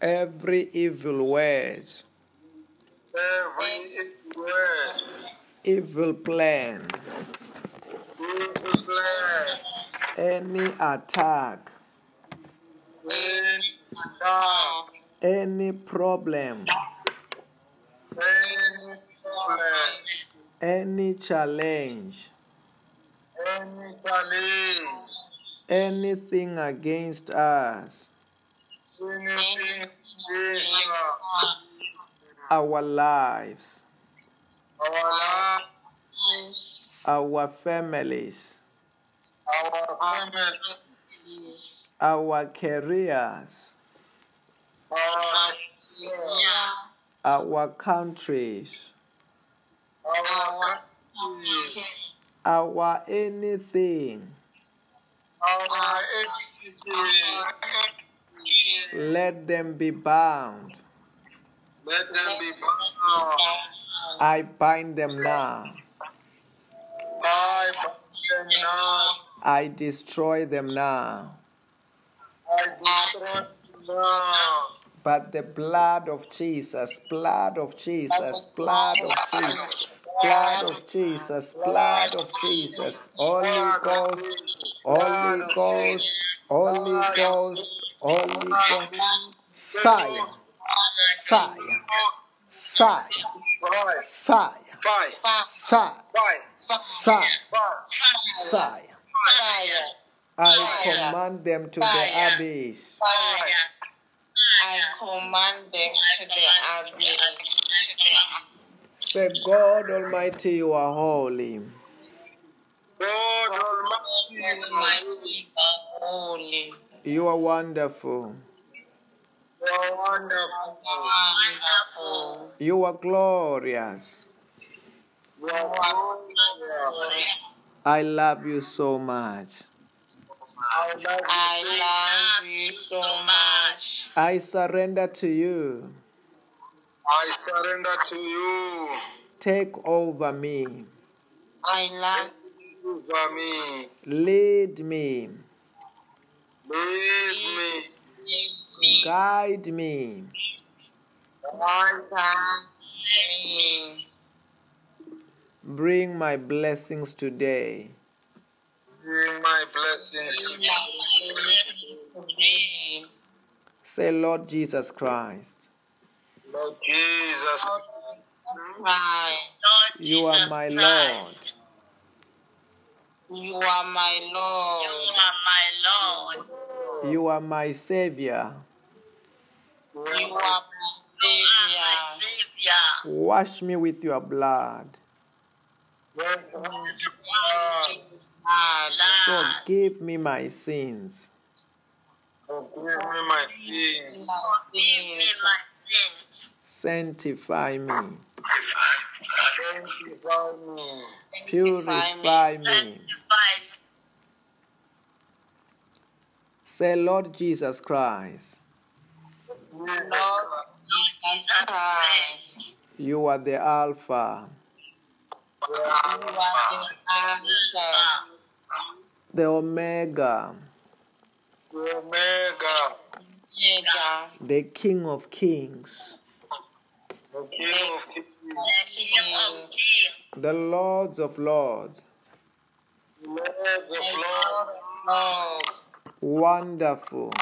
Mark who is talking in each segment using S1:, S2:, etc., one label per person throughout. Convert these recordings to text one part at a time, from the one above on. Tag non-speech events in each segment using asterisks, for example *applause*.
S1: every evil word,
S2: every word,
S1: evil plan,
S2: evil plan,
S1: any attack,
S2: any attack,
S1: any problem,
S2: any problem,
S1: any challenge,
S2: any challenge,
S1: anything against us,
S2: anything against us,
S1: our lives,
S2: our lives,
S1: our families,
S2: our families,
S1: our careers,
S2: our
S1: our countries,
S2: our
S1: our anything.
S2: our everything.
S1: Let them be bound.
S2: Let them be bound.
S1: I bind them now.
S2: I bind them now.
S1: I destroy them now.
S2: I destroy them now.
S1: But the blood of Jesus, blood of Jesus, blood of Jesus, blood of Jesus, blood of Jesus, Holy Ghost, Holy Ghost, Holy Ghost, Holy Ghost, fire, fire, fire,
S2: Fire,
S1: fire,
S2: fire,
S1: fire,
S2: fire,
S1: fire,
S2: fire,
S1: fire. I command them to the abyss.
S3: Fire. I command them to the abyss.
S1: Say, God Almighty, you are holy.
S2: God Almighty,
S3: Almighty, holy,
S1: You are wonderful.
S2: you are wonderful.
S3: wonderful,
S1: You are glorious.
S2: You are glorious.
S1: I love you so much.
S2: I love you.
S3: I love you so much.
S1: I surrender to you.
S2: I surrender to you.
S1: Take over me.
S3: I love
S2: Over me.
S1: Lead me.
S2: Lead me.
S3: you.
S1: Guide me.
S2: I
S3: me.
S1: Bring my blessings today.
S2: bring my blessings.
S3: Today,
S1: Say, Lord Jesus Christ,
S2: Lord Jesus.
S3: Christ,
S1: you are my Lord.
S3: You are my Lord.
S1: You are my Lord. You are my Savior.
S3: You are my Savior.
S1: Wash me with your blood.
S2: Yes, we
S1: Forgive me my sins.
S2: Forgive me my sins.
S1: Sanctify me.
S2: Sanctify me.
S1: Purify me. Say, Lord Jesus Christ,
S3: Lord Jesus Christ,
S1: you are the Alpha,
S3: you are the Alpha,
S1: the Omega,
S2: The Omega.
S3: Omega,
S1: the King of Kings,
S2: The King of Kings.
S3: King,
S1: the Lords of Lords,
S2: Lords of Lords.
S1: Wonderful,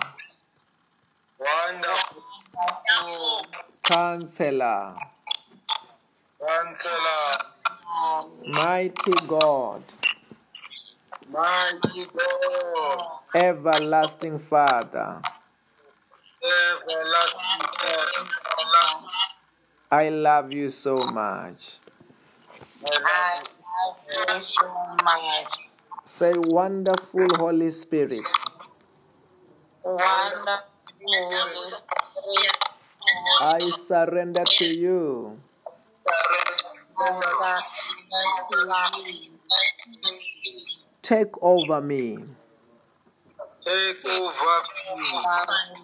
S2: Wonderful.
S3: wonderful,
S1: Counselor,
S2: Counselor.
S1: Mighty God,
S2: Mighty God.
S1: Everlasting Father.
S2: Everlasting God. Everlasting.
S1: I love you so much.
S2: I love you.
S3: so much.
S1: Say, Wonderful Holy Spirit,
S3: Wonderful Holy Spirit,
S1: I surrender to you.
S3: I surrender to you.
S1: Take over me.
S2: Take over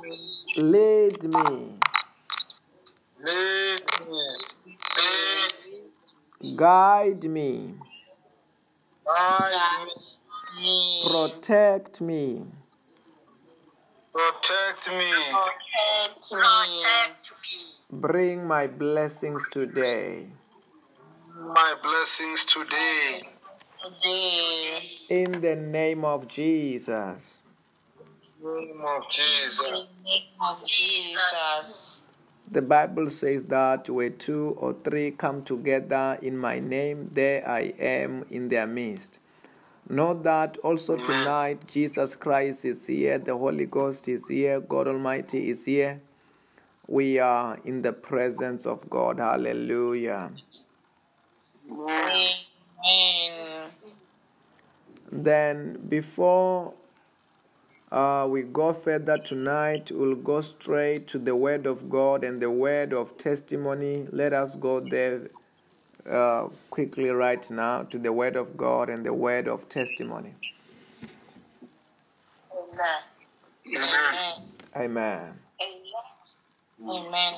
S2: me.
S1: Lead me.
S2: Lead me.
S1: Guide me.
S2: Guide me.
S3: Me,
S1: Protect me.
S2: Protect me.
S3: Protect me.
S1: Bring my blessings today.
S2: My blessings today.
S3: Today.
S1: In the name of Jesus.
S2: In the name of
S3: In
S2: Jesus.
S3: the name of Jesus.
S1: The Bible says that where two or three come together in my name, there I am in their midst. Know that also tonight Jesus Christ is here, the Holy Ghost is here, God Almighty is here. We are in the presence of God. Hallelujah.
S3: Amen.
S1: Then, before uh, we go further tonight, we'll go straight to the Word of God and the Word of testimony. Let us go there uh, quickly right now to the Word of God and the Word of testimony.
S3: Amen.
S2: Amen.
S1: Amen.
S3: Amen.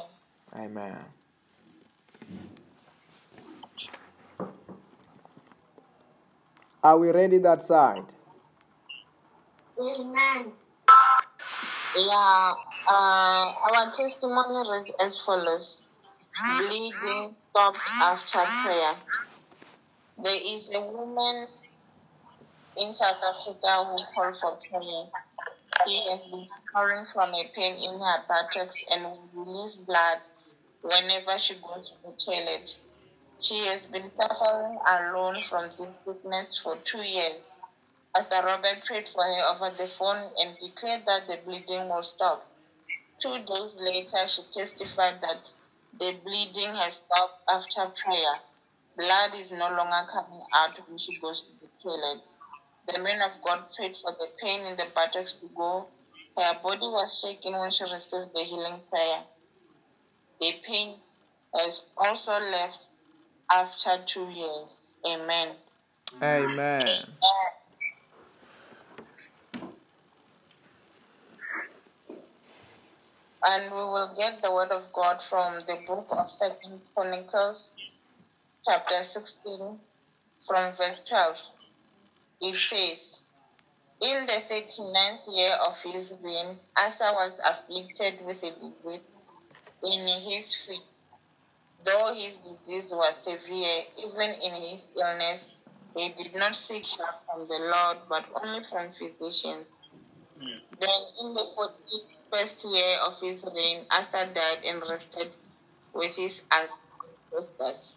S1: Amen. Are we ready that side?
S3: Amen. Yeah, uh, our testimony reads as follows Bleeding stopped after prayer. There is a woman in South Africa who called for prayer. She has been suffering from a pain in her buttocks and will release blood whenever she goes to the toilet. She has been suffering alone from this sickness for two years. Pastor Robert prayed for her over the phone and declared that the bleeding will stop. Two days later, she testified that the bleeding has stopped after prayer. Blood is no longer coming out when she goes to the toilet. The man of God prayed for the pain in the buttocks to go. Her body was shaking when she received the healing prayer. The pain has also left after two years. Amen.
S1: Amen.
S3: And we will get the word of God from the book of Second Chronicles, chapter 16, from verse 12. It says, In the 39th year of his reign, Asa was afflicted with a disease in his feet. Though his disease was severe, even in his illness, he did not seek help from the Lord, but only from physicians. Hmm. Then, in the 41st year of his reign, Asa died and rested with his ancestors.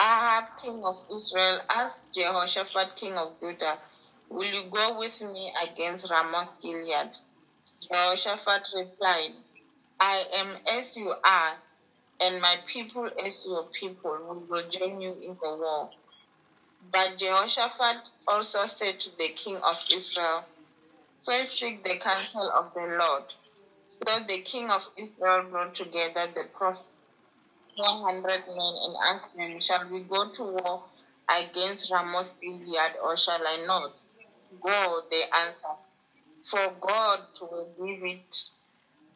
S3: Ahab, king of Israel, asked Jehoshaphat, king of Judah, Will you go with me against Ramoth Gilead? Jehoshaphat replied, I am as you are, and my people as your people. We will join you in the war. But Jehoshaphat also said to the king of Israel, First seek the counsel of the Lord. So the king of Israel brought together the prophet 100 men and asked them, Shall we go to war against Ramoth Gilead or shall I not? Go, they answered, for God will give it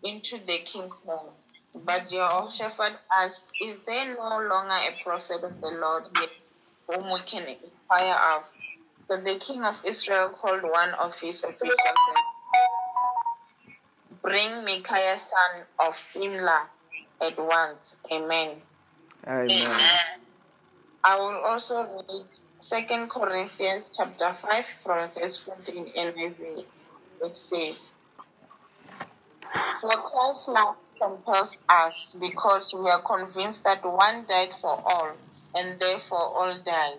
S3: into the king's hand. But Jehoshaphat asked, Is there no longer a prophet of the Lord here whom we can inquire of? So the king of Israel called one of his officials and Bring Micaiah son of Imlah at once. Amen.
S1: Amen.
S3: I will also read Second Corinthians chapter 5 from verse 14 NIV, which says, For Christ's love compels us because we are convinced that one died for all, and therefore all died.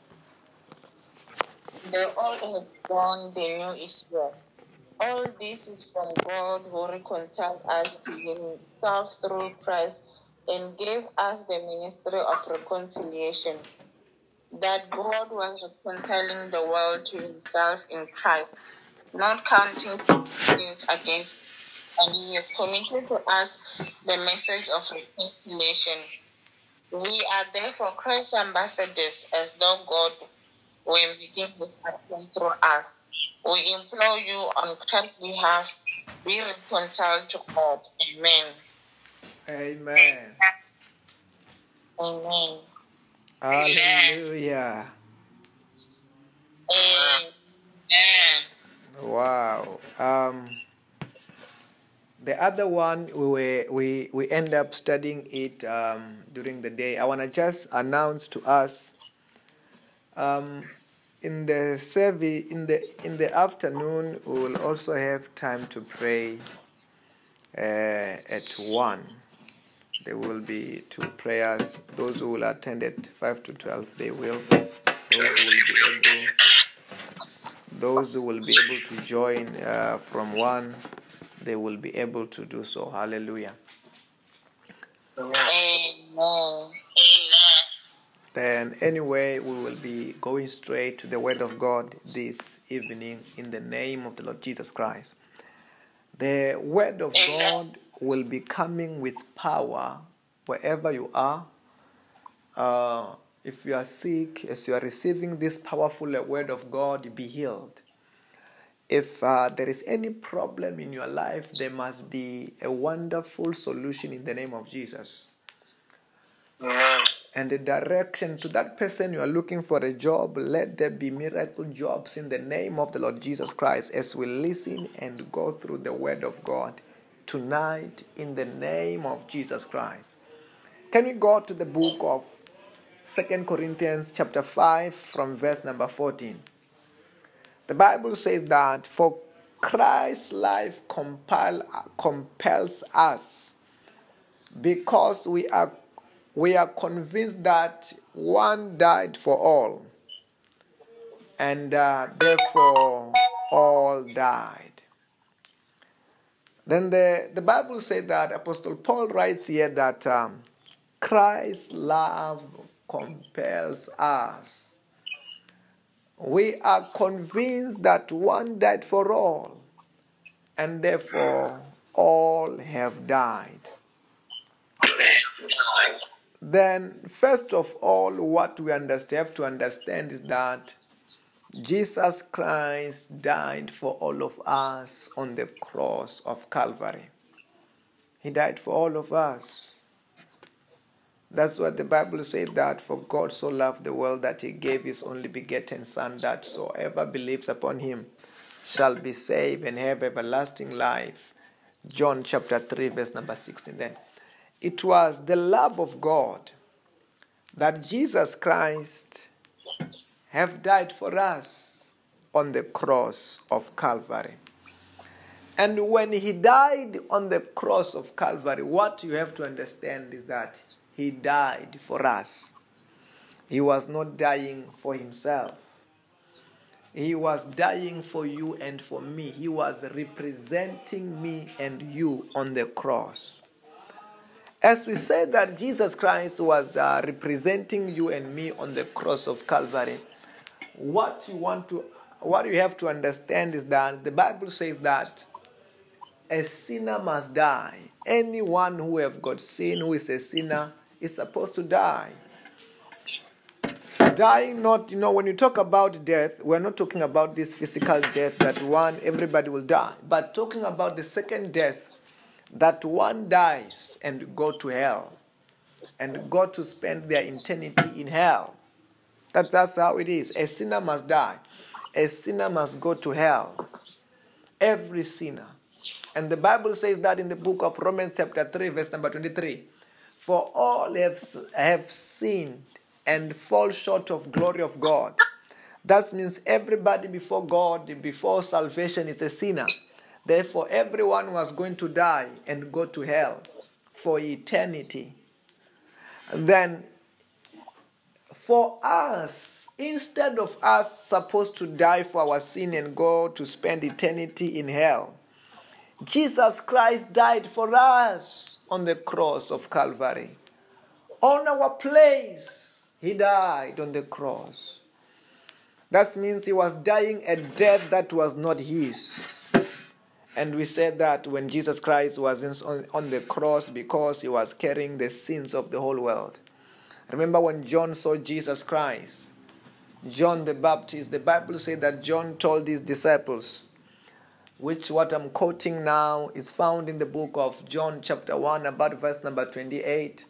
S3: The old has gone, the new is here. All this is from God who reconciled us to himself through Christ and gave us the ministry of reconciliation. That God was reconciling the world to himself in Christ, not counting sins against, and He has committed to us the message of reconciliation. We are therefore Christ's ambassadors, as though God were making His appeal through us. We implore you on Christ's behalf, be reconciled to God. Amen.
S1: Amen.
S3: Amen.
S1: Hallelujah.
S3: Amen.
S1: Wow. Um, the other one we were, we we end up studying it um, during the day. I want to just announce to us. Um, in the service in the in the afternoon, we will also have time to pray uh, at one. There will be two prayers. Those who will attend at five to twelve, they will. Those will be able those who will be able to join uh, from one, they will be able to do so. Hallelujah.
S3: Amen.
S1: Then, anyway, we will be going straight to the Word of God this evening in the name of the Lord Jesus Christ. The Word of God will be coming with power wherever you are. Uh, if you are sick, as you are receiving this powerful Word of God, be healed. If uh, there is any problem in your life, there must be a wonderful solution in the name of Jesus
S2: Amen.
S1: And the direction to that person you are looking for a job, let there be miracle jobs in the name of the Lord Jesus Christ as we listen and go through the Word of God tonight in the name of Jesus Christ. Can we go to the book of Second Corinthians chapter 5 from verse number 14? The Bible says that for Christ's life compel, compels us because we are we are convinced that one died for all, and uh, therefore all died. Then the, the Bible said that Apostle Paul writes here that um, Christ's love compels us. We are convinced that one died for all, and therefore all have died. Then, first of all, what we understand, have to understand is that Jesus Christ died for all of us on the cross of Calvary. He died for all of us. That's what the Bible says that for God so loved the world that he gave his only begotten Son, that whoever believes upon him shall be saved and have everlasting life. John chapter 3, verse number 16. Then it was the love of God that Jesus Christ have died for us on the cross of Calvary. And when he died on the cross of Calvary, what you have to understand is that he died for us. He was not dying for himself. He was dying for you and for me. He was representing me and you on the cross. As we said that Jesus Christ was uh, representing you and me on the cross of Calvary, what you want to what you have to understand is that the Bible says that a sinner must die. Anyone who have got sin, who is a sinner, is supposed to die. Dying not, you know, when you talk about death, we're not talking about this physical death that one, everybody will die, but talking about the second death that one dies and go to hell and go to spend their eternity in hell. That, that's how it is. A sinner must die. A sinner must go to hell. Every sinner. And the Bible says that in the book of Romans, chapter 3, verse number 23. For all have, have sinned and fall short of glory of God. That means everybody before God, before salvation, is a sinner. Therefore, everyone was going to die and go to hell for eternity. Then, for us, instead of us supposed to die for our sin and go to spend eternity in hell, Jesus Christ died for us on the cross of Calvary. On our place, He died on the cross. That means He was dying a death that was not His. And we said that when Jesus Christ was in, on, on the cross because he was carrying the sins of the whole world. Remember when John saw Jesus Christ? John the Baptist, the Bible said that John told his disciples, which what I'm quoting now is found in the book of John, chapter 1, about verse number 28.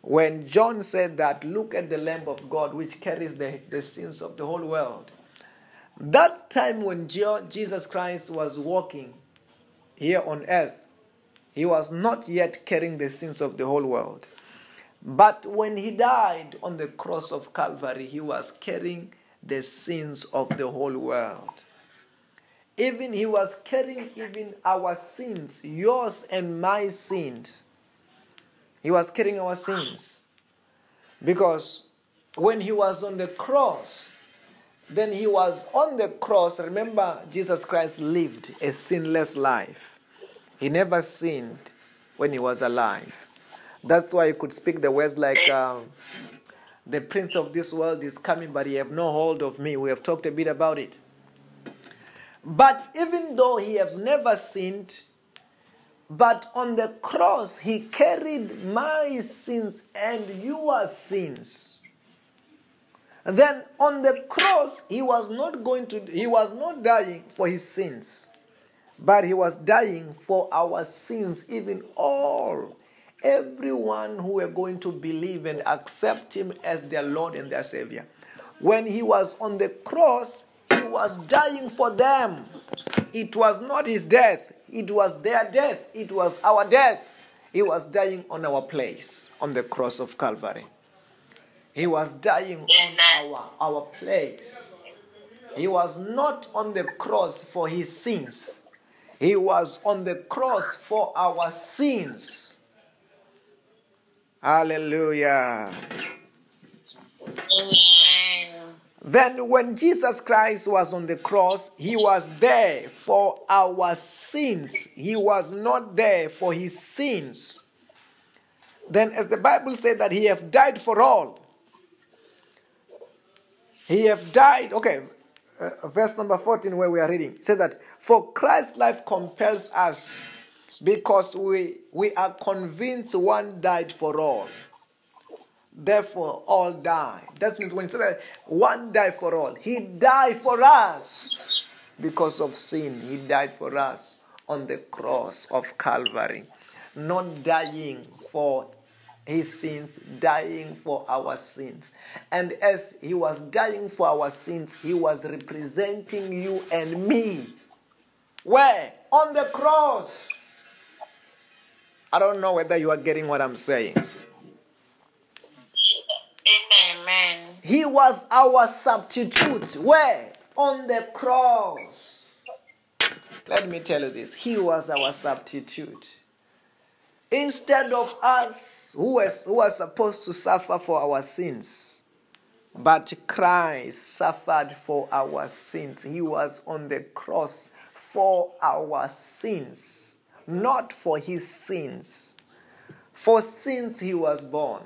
S1: When John said that, look at the Lamb of God which carries the, the sins of the whole world. That time when Jesus Christ was walking here on earth, he was not yet carrying the sins of the whole world. But when he died on the cross of Calvary, he was carrying the sins of the whole world. Even he was carrying even our sins, yours and my sins. He was carrying our sins. Because when he was on the cross, then he was on the cross. Remember, Jesus Christ lived a sinless life. He never sinned when he was alive. That's why he could speak the words like, uh, The prince of this world is coming, but he have no hold of me. We have talked a bit about it. But even though he have never sinned, but on the cross he carried my sins and your sins. Then on the cross, he was not going to, he was not dying for his sins, but he was dying for our sins, even all. Everyone who were going to believe and accept him as their Lord and their Savior. When he was on the cross, he was dying for them. It was not his death, it was their death, it was our death. He was dying on our place on the cross of Calvary. He was dying on our, our place. He was not on the cross for his sins. He was on the cross for our sins. Hallelujah. Then, when Jesus Christ was on the cross, he was there for our sins. He was not there for his sins. Then, as the Bible said that he have died for all, he have died. Okay, uh, verse number 14, where we are reading, said that for Christ's life compels us because we, we are convinced one died for all. Therefore, all die. That means when he said that one died for all, he died for us because of sin. He died for us on the cross of Calvary, not dying for his sins, dying for our sins. And as he was dying for our sins, he was representing you and me. Where? On the cross. I don't know whether you are getting what I'm saying.
S3: Amen.
S1: He was our substitute. Where? On the cross. Let me tell you this. He was our substitute. Instead of us who was, who was supposed to suffer for our sins, but Christ suffered for our sins. He was on the cross for our sins, not for his sins. For sins he was born,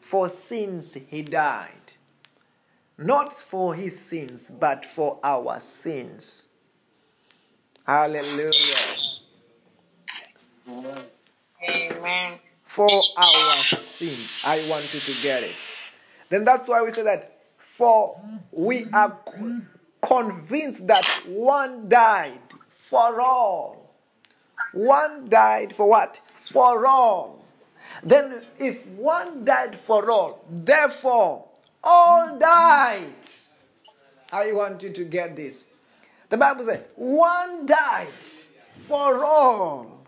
S1: for sins he died. Not for his sins, but for our sins. Hallelujah.
S3: Amen.
S1: For our sins. I want you to get it. Then that's why we say that for we are convinced that one died for all. One died for what? For all. Then, if one died for all, therefore all died. I want you to get this. The Bible says, one died for all.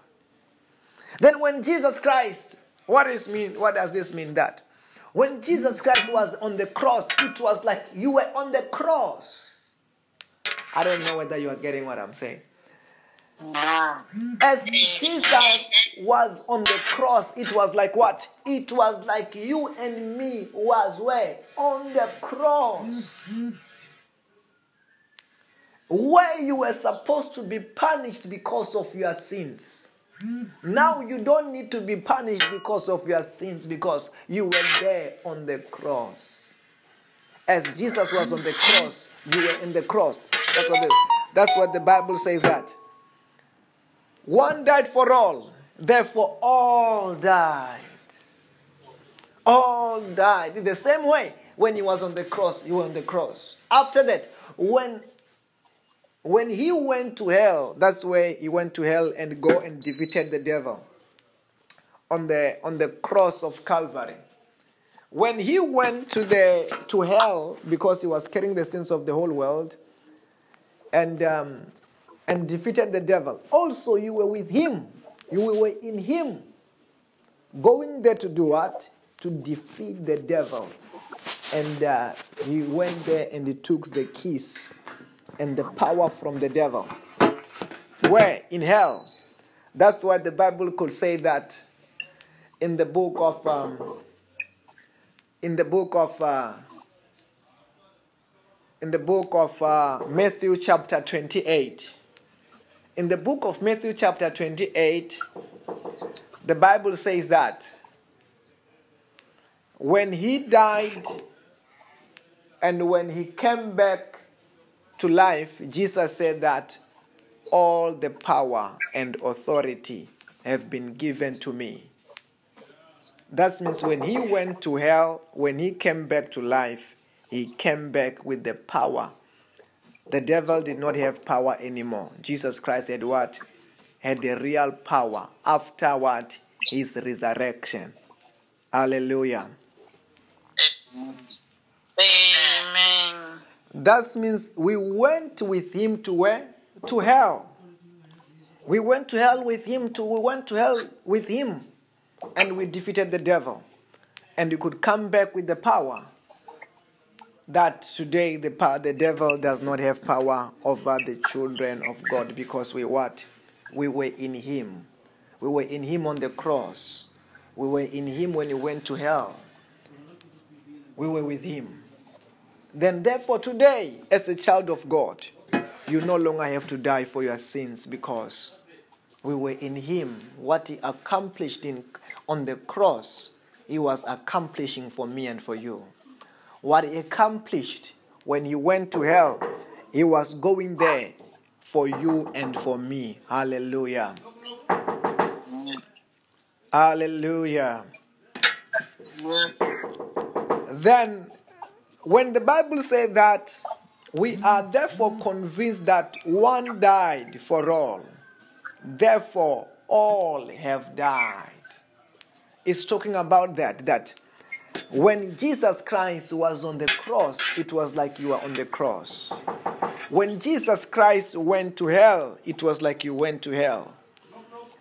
S1: Then when Jesus Christ, what is mean? What does this mean? That when Jesus Christ was on the cross, it was like you were on the cross. I don't know whether you are getting what I'm saying. As Jesus was on the cross, it was like what? It was like you and me was where? On the cross. Where you were supposed to be punished because of your sins. Now you don't need to be punished because of your sins because you were there on the cross. As Jesus was on the cross, you were in the cross. That's what the, that's what the Bible says that. One died for all. Therefore, all died. All died. In the same way, when he was on the cross, he was on the cross. After that, when when he went to hell, that's where he went to hell and go and defeated the devil on the on the cross of Calvary. When he went to the to hell because he was carrying the sins of the whole world, and um, and defeated the devil. Also, you were with him. You were in him. Going there to do what? To defeat the devil. And uh, he went there and he took the keys and the power from the devil. Where? In hell. That's why the Bible could say that in the book of um, in the book of uh, in the book of uh, Matthew, chapter 28. In the book of Matthew, chapter 28, the Bible says that when he died and when he came back to life, Jesus said that all the power and authority have been given to me. That means when he went to hell, when he came back to life, he came back with the power. The devil did not have power anymore. Jesus Christ had what? Had the real power after what? His resurrection. Hallelujah.
S3: Amen.
S1: That means we went with him to where? To hell. We went to hell with him to we went to hell with him and we defeated the devil. And we could come back with the power that today the, power, the devil does not have power over the children of God because we what? We were in him. We were in him on the cross. We were in him when he went to hell. We were with him. Then therefore today, as a child of God, you no longer have to die for your sins because we were in him. What he accomplished in, on the cross, he was accomplishing for me and for you what he accomplished when he went to hell, he was going there for you and for me. Hallelujah. Hallelujah. Then, when the Bible says that, we are therefore convinced that one died for all, therefore all have died. It's talking about that, that when Jesus Christ was on the cross, it was like you were on the cross. When Jesus Christ went to hell, it was like you went to hell.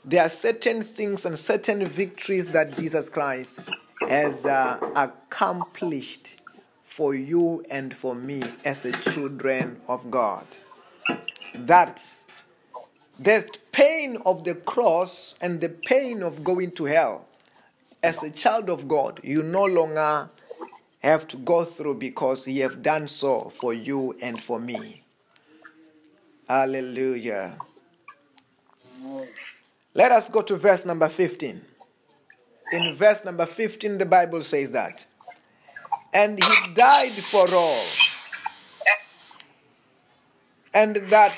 S1: There are certain things and certain victories that Jesus Christ has uh, accomplished for you and for me as a children of God. That the pain of the cross and the pain of going to hell as a child of God, you no longer have to go through because He have done so for you and for me. Hallelujah. Let us go to verse number 15. In verse number 15, the Bible says that. And he died for all. And that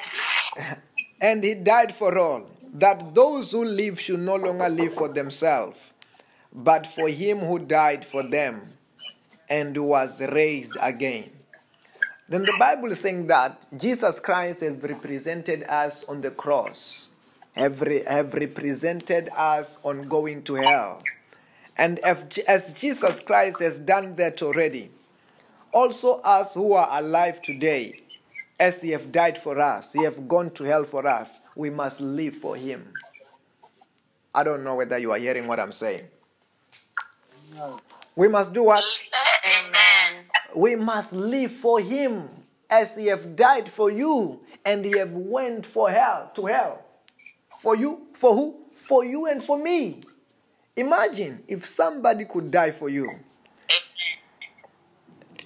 S1: and he died for all, that those who live should no longer live for themselves but for him who died for them and was raised again. Then the Bible is saying that Jesus Christ has represented us on the cross, have, re- have represented us on going to hell. And if, as Jesus Christ has done that already, also us who are alive today, as he have died for us, he have gone to hell for us, we must live for him. I don't know whether you are hearing what I'm saying. We must do what?
S3: Amen.
S1: We must live for him as he have died for you and he have went for hell to hell. For you, for who? For you and for me. Imagine if somebody could die for you.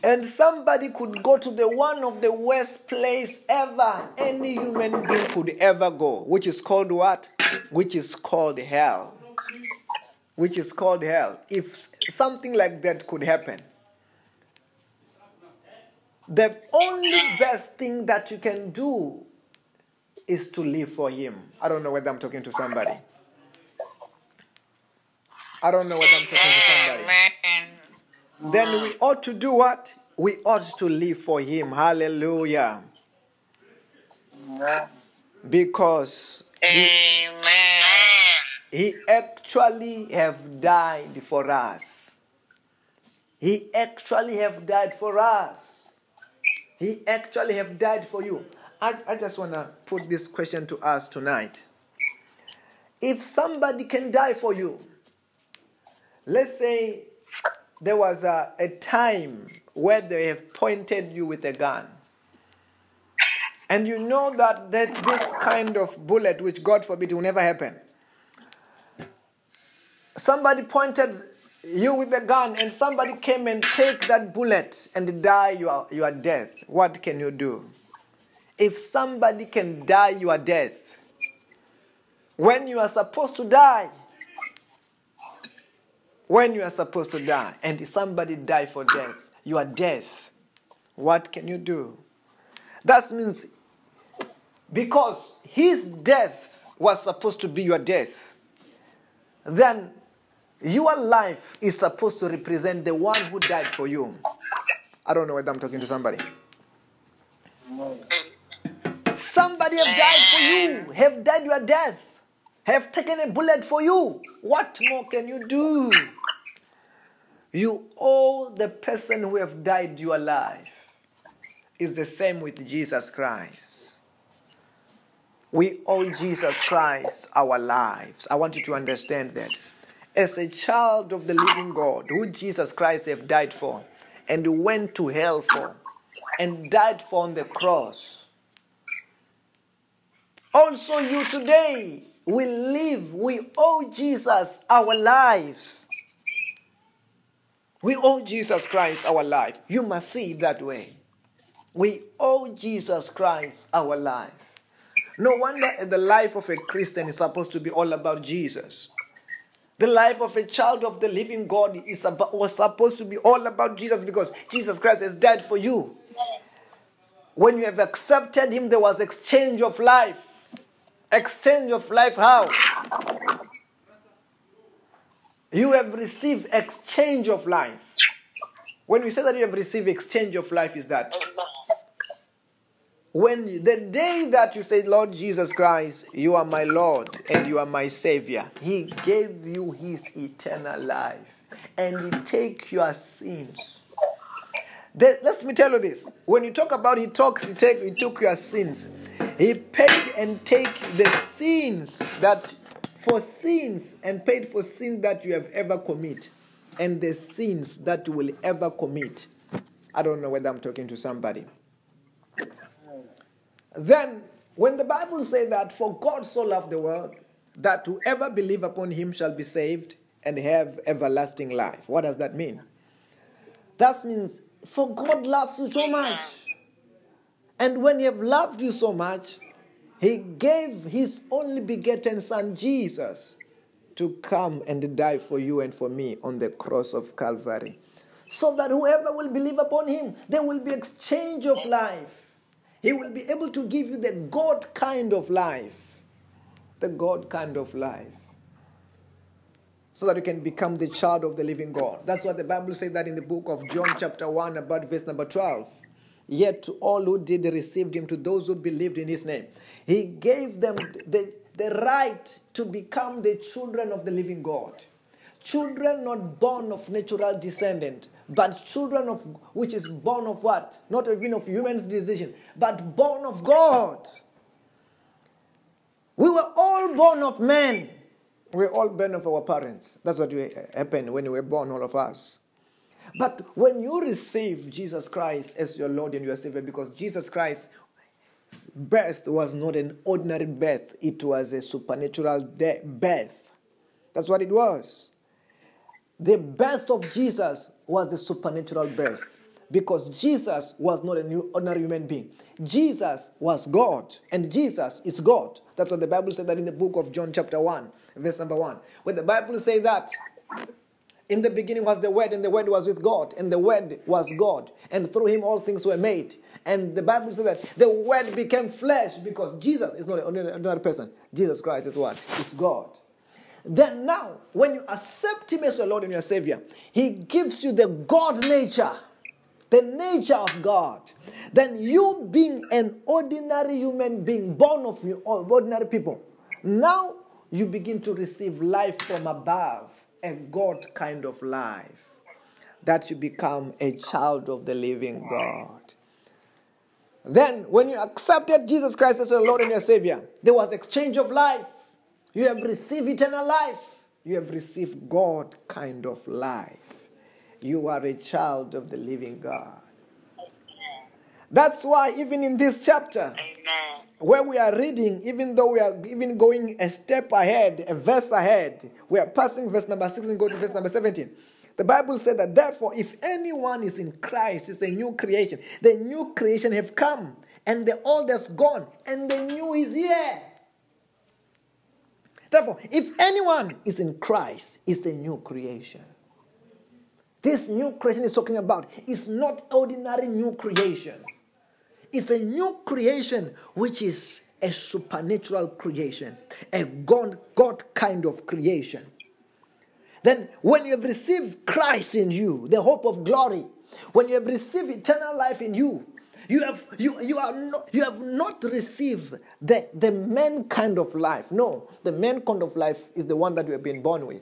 S1: And somebody could go to the one of the worst place ever any human being could ever go, which is called what? Which is called hell which is called hell, if something like that could happen, the only best thing that you can do is to live for Him. I don't know whether I'm talking to somebody. I don't know what I'm talking to somebody. Then we ought to do what? We ought to live for Him. Hallelujah. Because He,
S3: Amen.
S1: he actually have died for us. He actually have died for us. He actually have died for you. I, I just want to put this question to us tonight. If somebody can die for you, let's say there was a, a time where they have pointed you with a gun. And you know that, that this kind of bullet, which God forbid will never happen. Somebody pointed you with a gun and somebody came and take that bullet and die your, your death. What can you do? If somebody can die your death, when you are supposed to die, when you are supposed to die, and somebody die for death, you are death, what can you do? That means because his death was supposed to be your death, then your life is supposed to represent the one who died for you. I don't know whether I'm talking to somebody. Somebody have died for you, have died your death, have taken a bullet for you. What more can you do? You owe the person who have died your life. It's the same with Jesus Christ. We owe Jesus Christ our lives. I want you to understand that. As a child of the living God, who Jesus Christ have died for, and went to hell for, and died for on the cross. Also, you today we live, we owe Jesus our lives. We owe Jesus Christ our life. You must see it that way. We owe Jesus Christ our life. No wonder the life of a Christian is supposed to be all about Jesus. The life of a child of the living God is about, was supposed to be all about Jesus because Jesus Christ has died for you. When you have accepted Him, there was exchange of life. Exchange of life, how? You have received exchange of life. When we say that you have received exchange of life, is that when the day that you say, Lord Jesus Christ, you are my Lord and you are my Savior, He gave you His eternal life and He take your sins. The- let me tell you this. When you talk about He talks, He take, He took your sins. He paid and take the sins that for sins and paid for sin that you have ever commit and the sins that you will ever commit. I don't know whether I'm talking to somebody. Then, when the Bible says that, for God so loved the world, that whoever believe upon him shall be saved and have everlasting life. What does that mean? That means, for God loves you so much. And when he have loved you so much, he gave his only begotten son, Jesus, to come and die for you and for me on the cross of Calvary. So that whoever will believe upon him, there will be exchange of life. He will be able to give you the God kind of life. The God kind of life. So that you can become the child of the living God. That's what the Bible says that in the book of John, chapter 1, about verse number 12. Yet to all who did received him, to those who believed in his name, he gave them the, the right to become the children of the living God. Children not born of natural descendant, but children of which is born of what? Not even of human's decision, but born of God. We were all born of men. We were all born of our parents. That's what we- uh, happened when we were born, all of us. But when you receive Jesus Christ as your Lord and your Savior, because Jesus Christ's birth was not an ordinary birth, it was a supernatural de- birth. That's what it was. The birth of Jesus was the supernatural birth because Jesus was not an ordinary human being. Jesus was God, and Jesus is God. That's what the Bible said that in the book of John, chapter 1, verse number 1. When the Bible says that, In the beginning was the Word, and the Word was with God, and the Word was God, and through him all things were made. And the Bible says that the Word became flesh because Jesus is not another person. Jesus Christ is what? Is God. Then now, when you accept him as your Lord and your Savior, he gives you the God nature the nature of God, then you being an ordinary human being, born of ordinary people, now you begin to receive life from above, a God kind of life, that you become a child of the living God. Then, when you accepted Jesus Christ as your Lord and your Savior, there was exchange of life. You have received eternal life. You have received God kind of life. You are a child of the living God. That's why, even in this chapter, Amen. Where we are reading, even though we are even going a step ahead, a verse ahead, we are passing verse number 16, go to verse number 17. The Bible said that, therefore, if anyone is in Christ, it's a new creation. The new creation have come, and the old has gone, and the new is here. Therefore, if anyone is in Christ, it's a new creation. This new creation is talking about is not ordinary new creation. It's a new creation which is a supernatural creation, a God, God kind of creation. Then, when you have received Christ in you, the hope of glory, when you have received eternal life in you, you have you you are not you have not received the the man kind of life. No, the man kind of life is the one that we have been born with.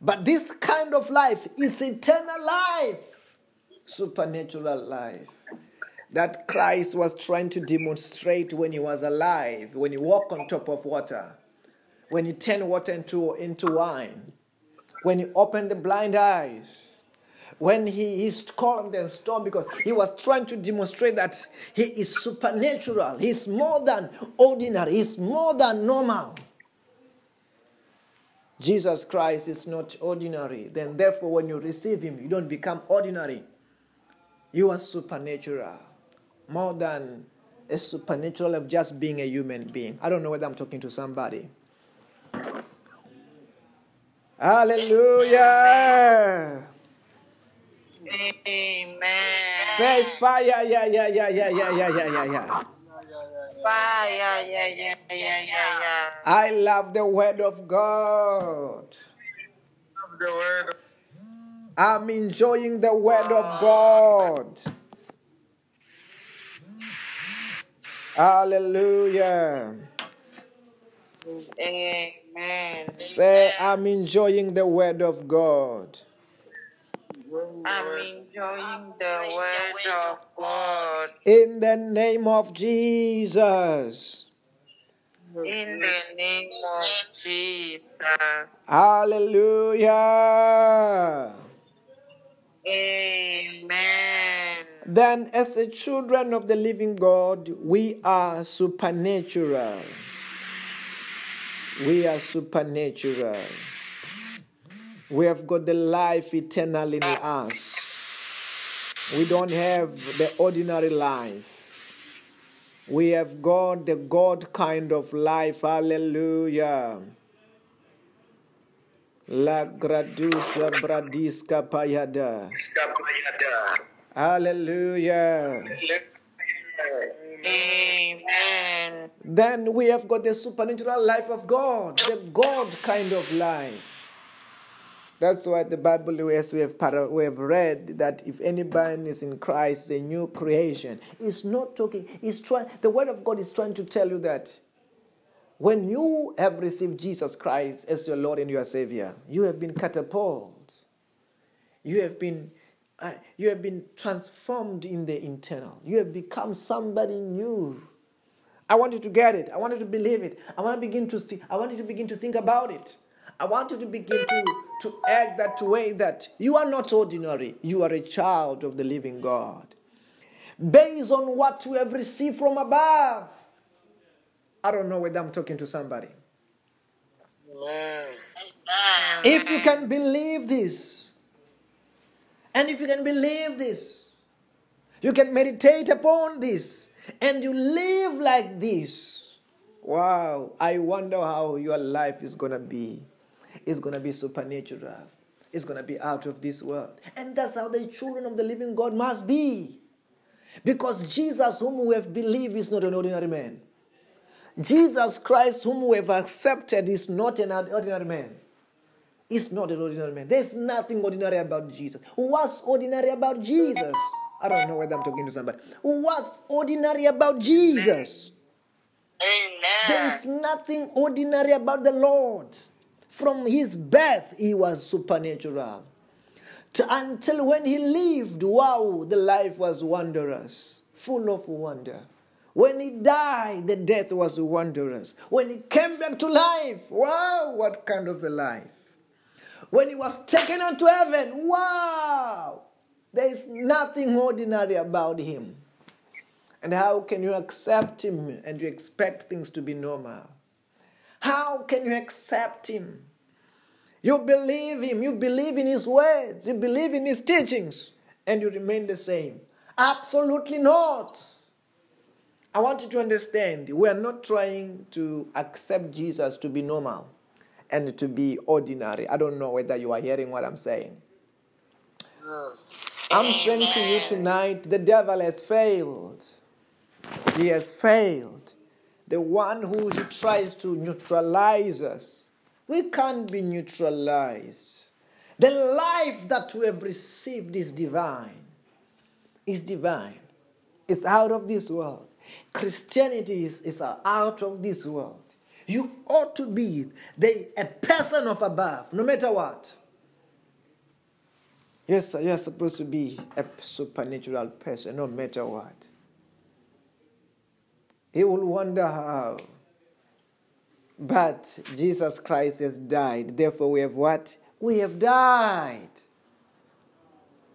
S1: But this kind of life is eternal life, supernatural life that Christ was trying to demonstrate when he was alive, when he walked on top of water, when he turned water into, into wine, when he opened the blind eyes, when he, he calmed the storm because he was trying to demonstrate that he is supernatural, he's more than ordinary, he's more than normal. Jesus Christ is not ordinary. Then, therefore, when you receive him, you don't become ordinary. You are supernatural more than a supernatural of just being a human being. I don't know whether I'm talking to somebody. Hallelujah.
S3: Amen.
S1: Say fire, yeah, yeah, yeah, yeah, yeah, yeah, yeah, yeah, yeah.
S3: Fire, yeah, yeah, yeah, yeah, yeah. Yeah.
S1: I love the word of God.
S2: Love the word.
S1: I'm enjoying the word of God. Hallelujah.
S3: Amen.
S1: Say, I'm enjoying the word of God.
S3: I'm enjoying the word of God.
S1: In the name of Jesus.
S3: In the name of Jesus.
S1: Hallelujah.
S3: Amen.
S1: Then, as the children of the living God, we are supernatural. We are supernatural. We have got the life eternal in us. We don't have the ordinary life. We have got the God kind of life. Hallelujah. La gradusa bradiska payada. Hallelujah.
S3: Amen.
S1: Then we have got the supernatural life of God, the God kind of life. That's why the Bible, as we have, para, we have read, that if anybody is in Christ, a new creation. It's not talking, it's trying, the Word of God is trying to tell you that when you have received Jesus Christ as your Lord and your Savior, you have been catapulted. You have been, uh, you have been transformed in the internal. You have become somebody new. I want you to get it. I want you to believe it. I want to begin to think. I want you to begin to think about it. I want you to begin to, to act that way that you are not ordinary. You are a child of the living God. Based on what you have received from above. I don't know whether I'm talking to somebody.
S2: Amen.
S1: If you can believe this, and if you can believe this, you can meditate upon this, and you live like this. Wow, I wonder how your life is going to be. It's going to be supernatural. it's going to be out of this world. And that's how the children of the living God must be. Because Jesus, whom we have believed, is not an ordinary man. Jesus Christ, whom we have accepted, is not an ordinary man. He's not an ordinary man. There's nothing ordinary about Jesus. What's ordinary about Jesus? I don't know whether I'm talking to somebody. What's ordinary about Jesus?
S3: Amen.
S1: There is nothing ordinary about the Lord. From his birth, he was supernatural. To, until when he lived, wow, the life was wondrous, full of wonder. When he died, the death was wondrous. When he came back to life, wow, what kind of a life. When he was taken unto heaven, wow, there is nothing ordinary about him. And how can you accept him and you expect things to be normal? How can you accept him? You believe him, you believe in his words, you believe in his teachings, and you remain the same. Absolutely not. I want you to understand we are not trying to accept Jesus to be normal and to be ordinary. I don't know whether you are hearing what I'm saying. Mm. I'm saying to you tonight the devil has failed. He has failed. The one who he tries to neutralize us. We can't be neutralized. The life that we have received is divine. Is divine. It's out of this world. Christianity is, is out of this world. You ought to be the, a person of above, no matter what. Yes, you're supposed to be a supernatural person, no matter what. He will wonder how. But Jesus Christ has died. Therefore, we have what? We have died.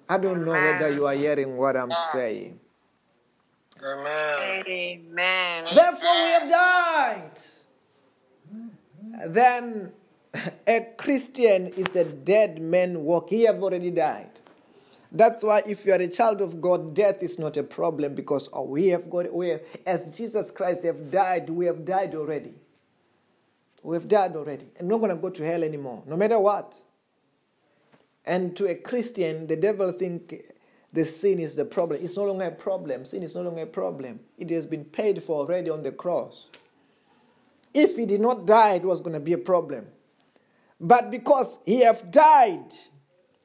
S1: I don't know whether you are hearing what I'm ah. saying.
S2: Amen.
S3: Amen.
S1: Therefore, we have died. Then a Christian is a dead man walk. He have already died. That's why if you are a child of God, death is not a problem because oh, we have got we have, as Jesus Christ have died, we have died already. We have died already. And not gonna go to hell anymore, no matter what. And to a Christian, the devil think the sin is the problem. It's no longer a problem. Sin is no longer a problem. It has been paid for already on the cross. If he did not die, it was going to be a problem. But because he have died,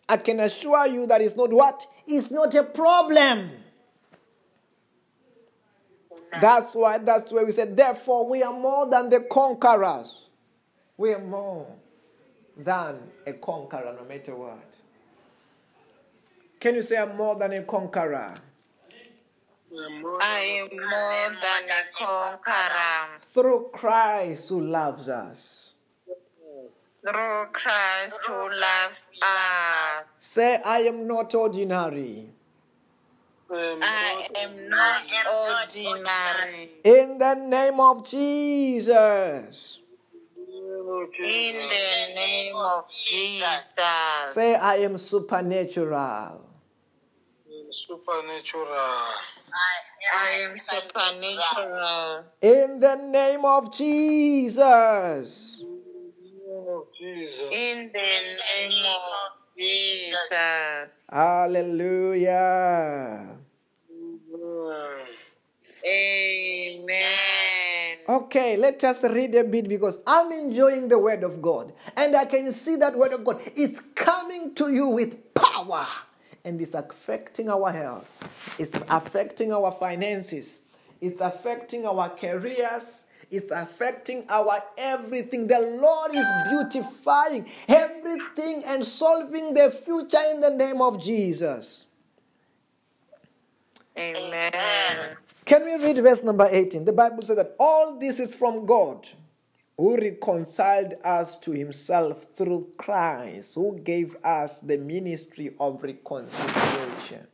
S1: I can assure you that it's not what? It's not a problem. That's why that's why we said, therefore, we are more than the conquerors. We are more than a conqueror, no matter what. Can you say I'm more than a conqueror?
S3: I am more than a conqueror
S1: Through Christ who loves us.
S3: through Christ who loves us.
S1: Say, I am not ordinary.
S3: I am not ordinary.
S1: In the name of Jesus.
S3: In the name of Jesus.
S1: Say, I am supernatural.
S2: Supernatural.
S3: I am supernatural.
S1: In the name of Jesus.
S2: Oh, Jesus.
S3: In the name of Jesus.
S1: Hallelujah.
S2: Amen.
S3: Amen.
S1: Okay, let us read a bit because I'm enjoying the word of God. And I can see that word of God is coming to you with power. And it's affecting our health. It's affecting our finances. It's affecting our careers. It's affecting our everything. The Lord is beautifying everything and solving the future in the name of Jesus.
S3: Amen.
S1: Can we read verse number 18? The Bible says that all this is from God who reconciled us to himself through Christ, who gave us the ministry of reconciliation.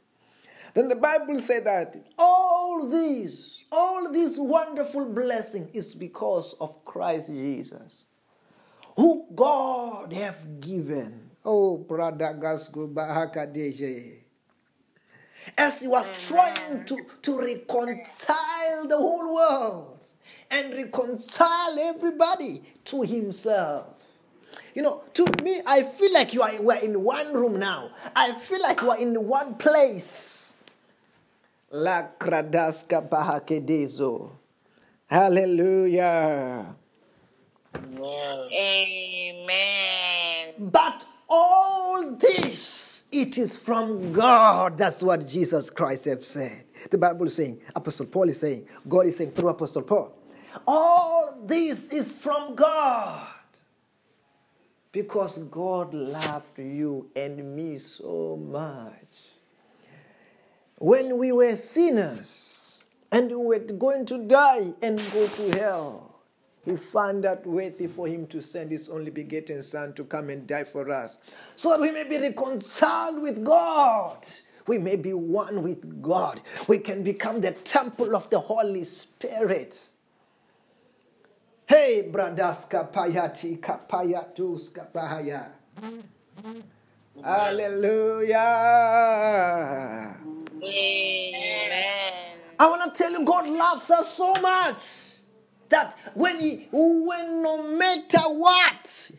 S1: Then the Bible said that all these, all this wonderful blessing is because of Christ Jesus, who God have given. Oh, brother Gasgo Bahakadeje. As he was trying to, to reconcile the whole world and reconcile everybody to himself. You know, to me, I feel like you are we're in one room now. I feel like we're in one place. La kradaska bahakedezo. Hallelujah.
S2: Amen.
S3: Amen.
S1: But all this, it is from God. That's what Jesus Christ have said. The Bible is saying, Apostle Paul is saying, God is saying through Apostle Paul, all this is from God. Because God loved you and me so much. When we were sinners and we were going to die and go to hell, He found that worthy for Him to send His only begotten Son to come and die for us, so that we may be reconciled with God. We may be one with God. We can become the temple of the Holy Spirit. Hey, bradas kapayati kapayatus kapahaya. Hallelujah.
S3: Amen.
S1: I want to tell you, God loves us so much that when He, when no matter what,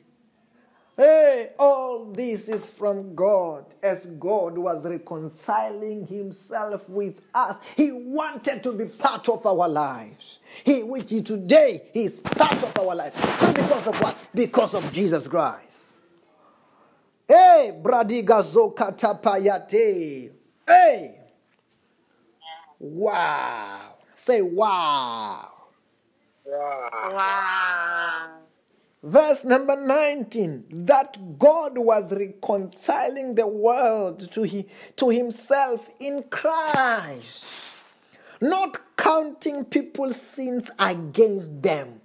S1: hey, all this is from God. As God was reconciling Himself with us, He wanted to be part of our lives. He, which he, today He is part of our life. Not because of what? Because of Jesus Christ. Hey, bradiga zokatapayate. Hey. Wow. Say wow.
S2: Wow.
S3: Wow.
S1: Verse number 19 that God was reconciling the world to, he, to himself in Christ, not counting people's sins against them.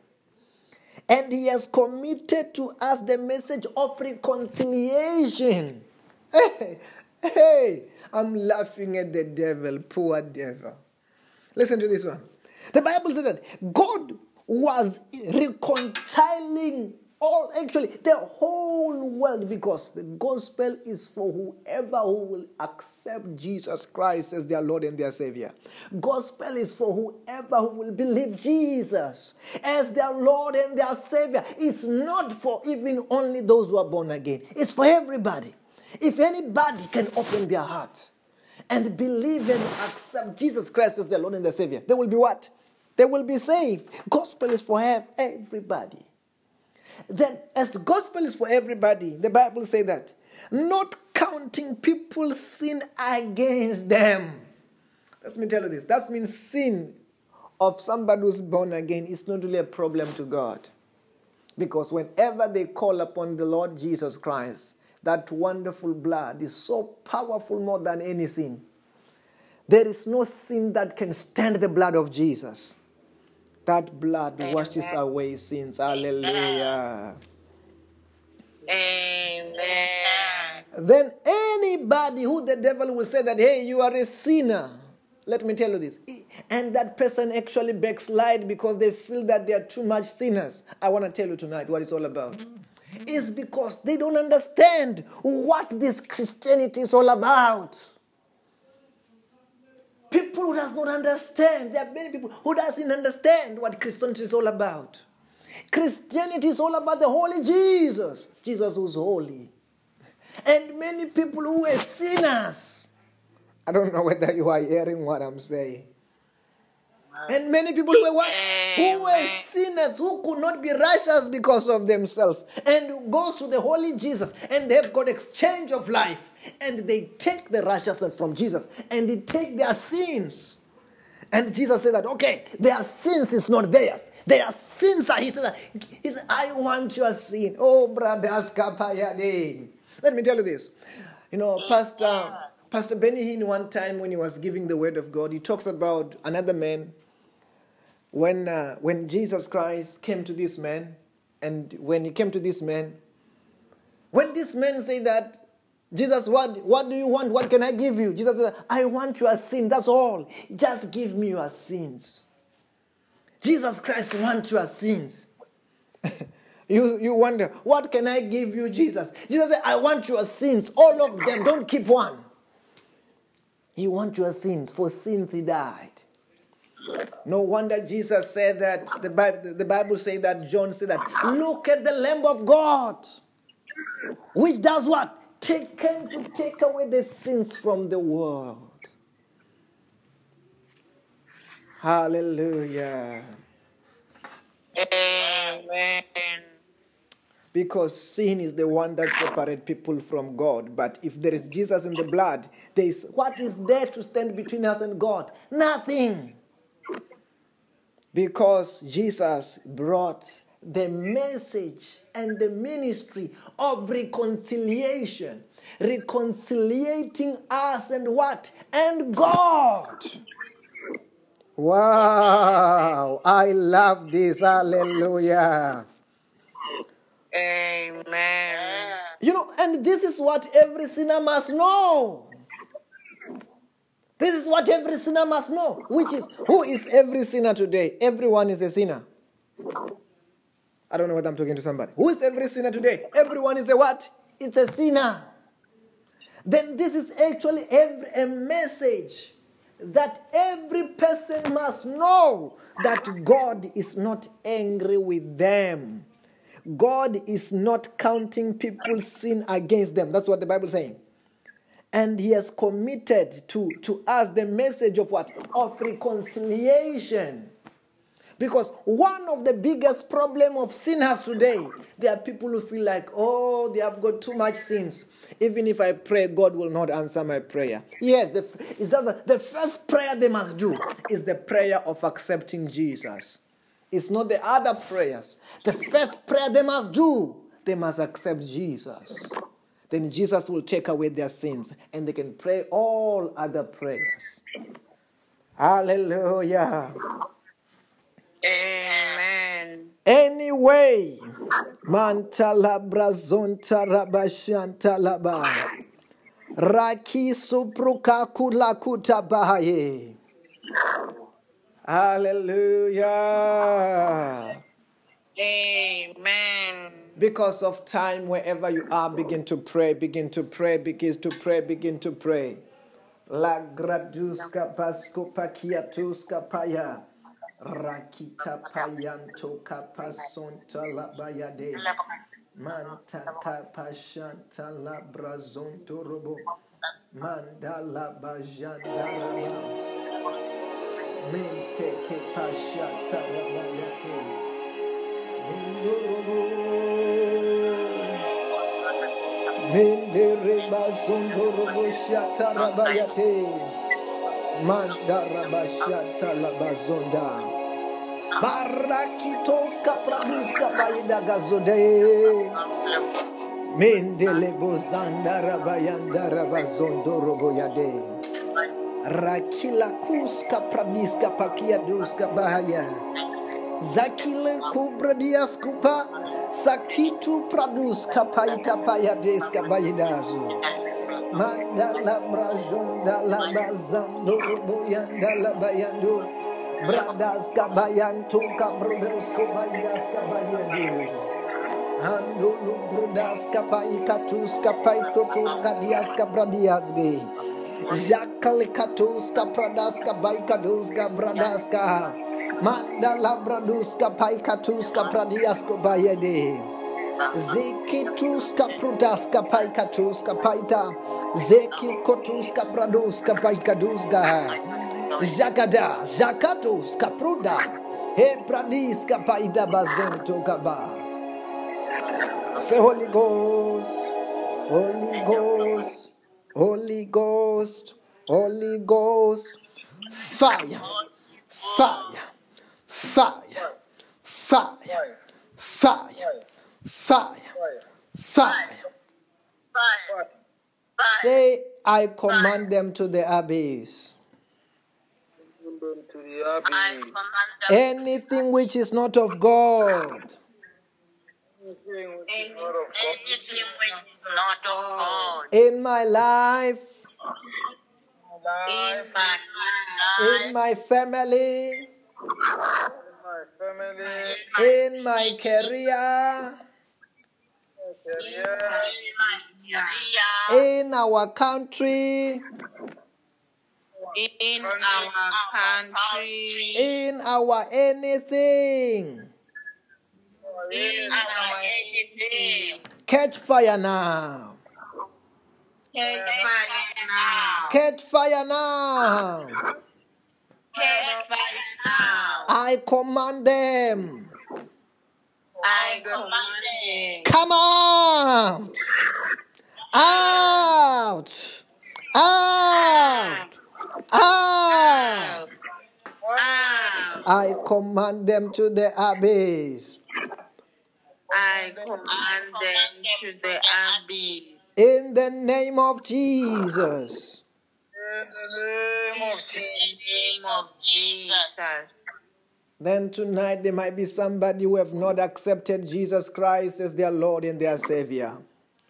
S1: And he has committed to us the message of reconciliation. Hey, hey, I'm laughing at the devil, poor devil. Listen to this one. The Bible said that God was reconciling all, actually, the whole world because the gospel is for whoever who will accept Jesus Christ as their Lord and their Savior. Gospel is for whoever who will believe Jesus as their Lord and their Savior. It's not for even only those who are born again, it's for everybody. If anybody can open their heart and believe and accept Jesus Christ as their Lord and their Savior, they will be what? They will be saved. Gospel is for everybody. Then, as gospel is for everybody, the Bible says that not counting people's sin against them. Let me tell you this. That means sin of somebody who's born again is not really a problem to God. Because whenever they call upon the Lord Jesus Christ, that wonderful blood is so powerful more than any sin. There is no sin that can stand the blood of Jesus. That blood washes away sins. Hallelujah.
S3: Amen.
S1: Then anybody who the devil will say that, hey, you are a sinner. Let me tell you this. And that person actually backslide because they feel that they are too much sinners. I want to tell you tonight what it's all about. It's because they don't understand what this Christianity is all about. People who does not understand. There are many people who doesn't understand what Christianity is all about. Christianity is all about the holy Jesus. Jesus who's holy. And many people who were sinners. I don't know whether you are hearing what I'm saying. And many people who were what? Who were sinners, who could not be righteous because of themselves. And goes to the holy Jesus and they've got exchange of life. And they take the righteousness from Jesus and they take their sins. And Jesus said that, okay, their sins is not theirs. Their sins are, he said, he said I want your sin. Oh, brothers. Let me tell you this. You know, Pastor, Pastor Benny Hinn, one time when he was giving the word of God, he talks about another man. When, uh, when Jesus Christ came to this man, and when he came to this man, when this man said that, Jesus, what, what do you want? What can I give you? Jesus said, I want your sin. That's all. Just give me your sins. Jesus Christ wants your sins. *laughs* you, you wonder, what can I give you, Jesus? Jesus said, I want your sins. All of them. Don't keep one. He wants your sins. For sins he died. No wonder Jesus said that, the Bible, the Bible says that, John said that, look at the Lamb of God, which does what? Taken to take away the sins from the world. Hallelujah.
S3: Amen.
S1: Because sin is the one that separates people from God. But if there is Jesus in the blood, there is what is there to stand between us and God? Nothing. Because Jesus brought the message and the ministry of reconciliation, reconciliating us and what? And God. Wow, I love this. Hallelujah.
S3: Amen.
S1: You know, and this is what every sinner must know. This is what every sinner must know, which is who is every sinner today? Everyone is a sinner. I don't know what I'm talking to somebody. Who is every sinner today? Everyone is a what? It's a sinner. Then this is actually every, a message that every person must know that God is not angry with them. God is not counting people's sin against them. That's what the Bible is saying. And he has committed to, to us the message of what? Of reconciliation. Because one of the biggest problem of sinners today, there are people who feel like, oh, they have got too much sins. Even if I pray, God will not answer my prayer. Yes, the, it's the, the first prayer they must do is the prayer of accepting Jesus. It's not the other prayers. The first prayer they must do, they must accept Jesus. Then Jesus will take away their sins and they can pray all other prayers. Hallelujah.
S3: Amen.
S1: Anyway, mantala brazonta rabashanta laba. Raki supruka kula kutabaye. Hallelujah.
S3: Amen.
S1: Because of time, wherever you are, begin to pray, begin to pray, begin to pray, begin to pray. La graduska pasko pakiatuska paya. Rakita payanto kapasonta la bayade. Manta kapashanta la brazonto robo. Mandala bajanda. Mente ke pashata rabayate. Mindorobo. Mendere bazondorobo shata. Mandarabashata labazonda. Barakitonska praduska baida gazode. Mendele bozanda rabayanda rabazondo roboyade. Rakila kuska pradiska pakia duska bahaya. Zakile kubra diaskupa. Sakitu praduska paita payadeska baidazo. Mandala brajonda la bazando boyanda la bayando. Bradas kabayanto kabrodos kobaydas kabayando. Andulu brudas kapai katus kapai totur kadias kabradias ge. Jakale katus kapradas kabai kadus kabradas ka. Mandala bradus kapai katus kapradias kobayede. Zekitus kaprudas kapai katus kapaita. Zeki kotus kapradus kapai kadus ga. Jagada, Jakatus, Kapruda, Hebradis, Kapaida Bazonto Kaba. Say Holy Ghost, Holy Ghost, Holy Ghost, Holy Ghost, fire, fire, fire, fire, fire, fire, fire.
S2: Fire.
S1: Say, I command them to the abyss.
S2: Send them to the
S3: I
S2: abbey.
S3: command them
S1: Anything which is not of God,
S2: Anything which is not of God.
S3: which is not of God.
S1: In my life,
S3: in my
S1: in
S3: life,
S1: my family,
S2: my family,
S1: in my career,
S2: my career,
S3: in my career,
S1: in our country,
S3: in our country,
S1: in our anything.
S3: in our anything.
S1: Catch fire now.
S3: Catch fire now.
S1: Catch fire now.
S3: Catch fire now.
S1: I command them.
S3: I command them.
S1: Come out. Out. Out. Out.
S3: Out. Out.
S1: I command them to the abyss.
S3: I command them to the abyss.
S1: In the name of Jesus.
S2: In the name of Jesus.
S3: the name of Jesus.
S1: Then tonight there might be somebody who have not accepted Jesus Christ as their Lord and their Savior.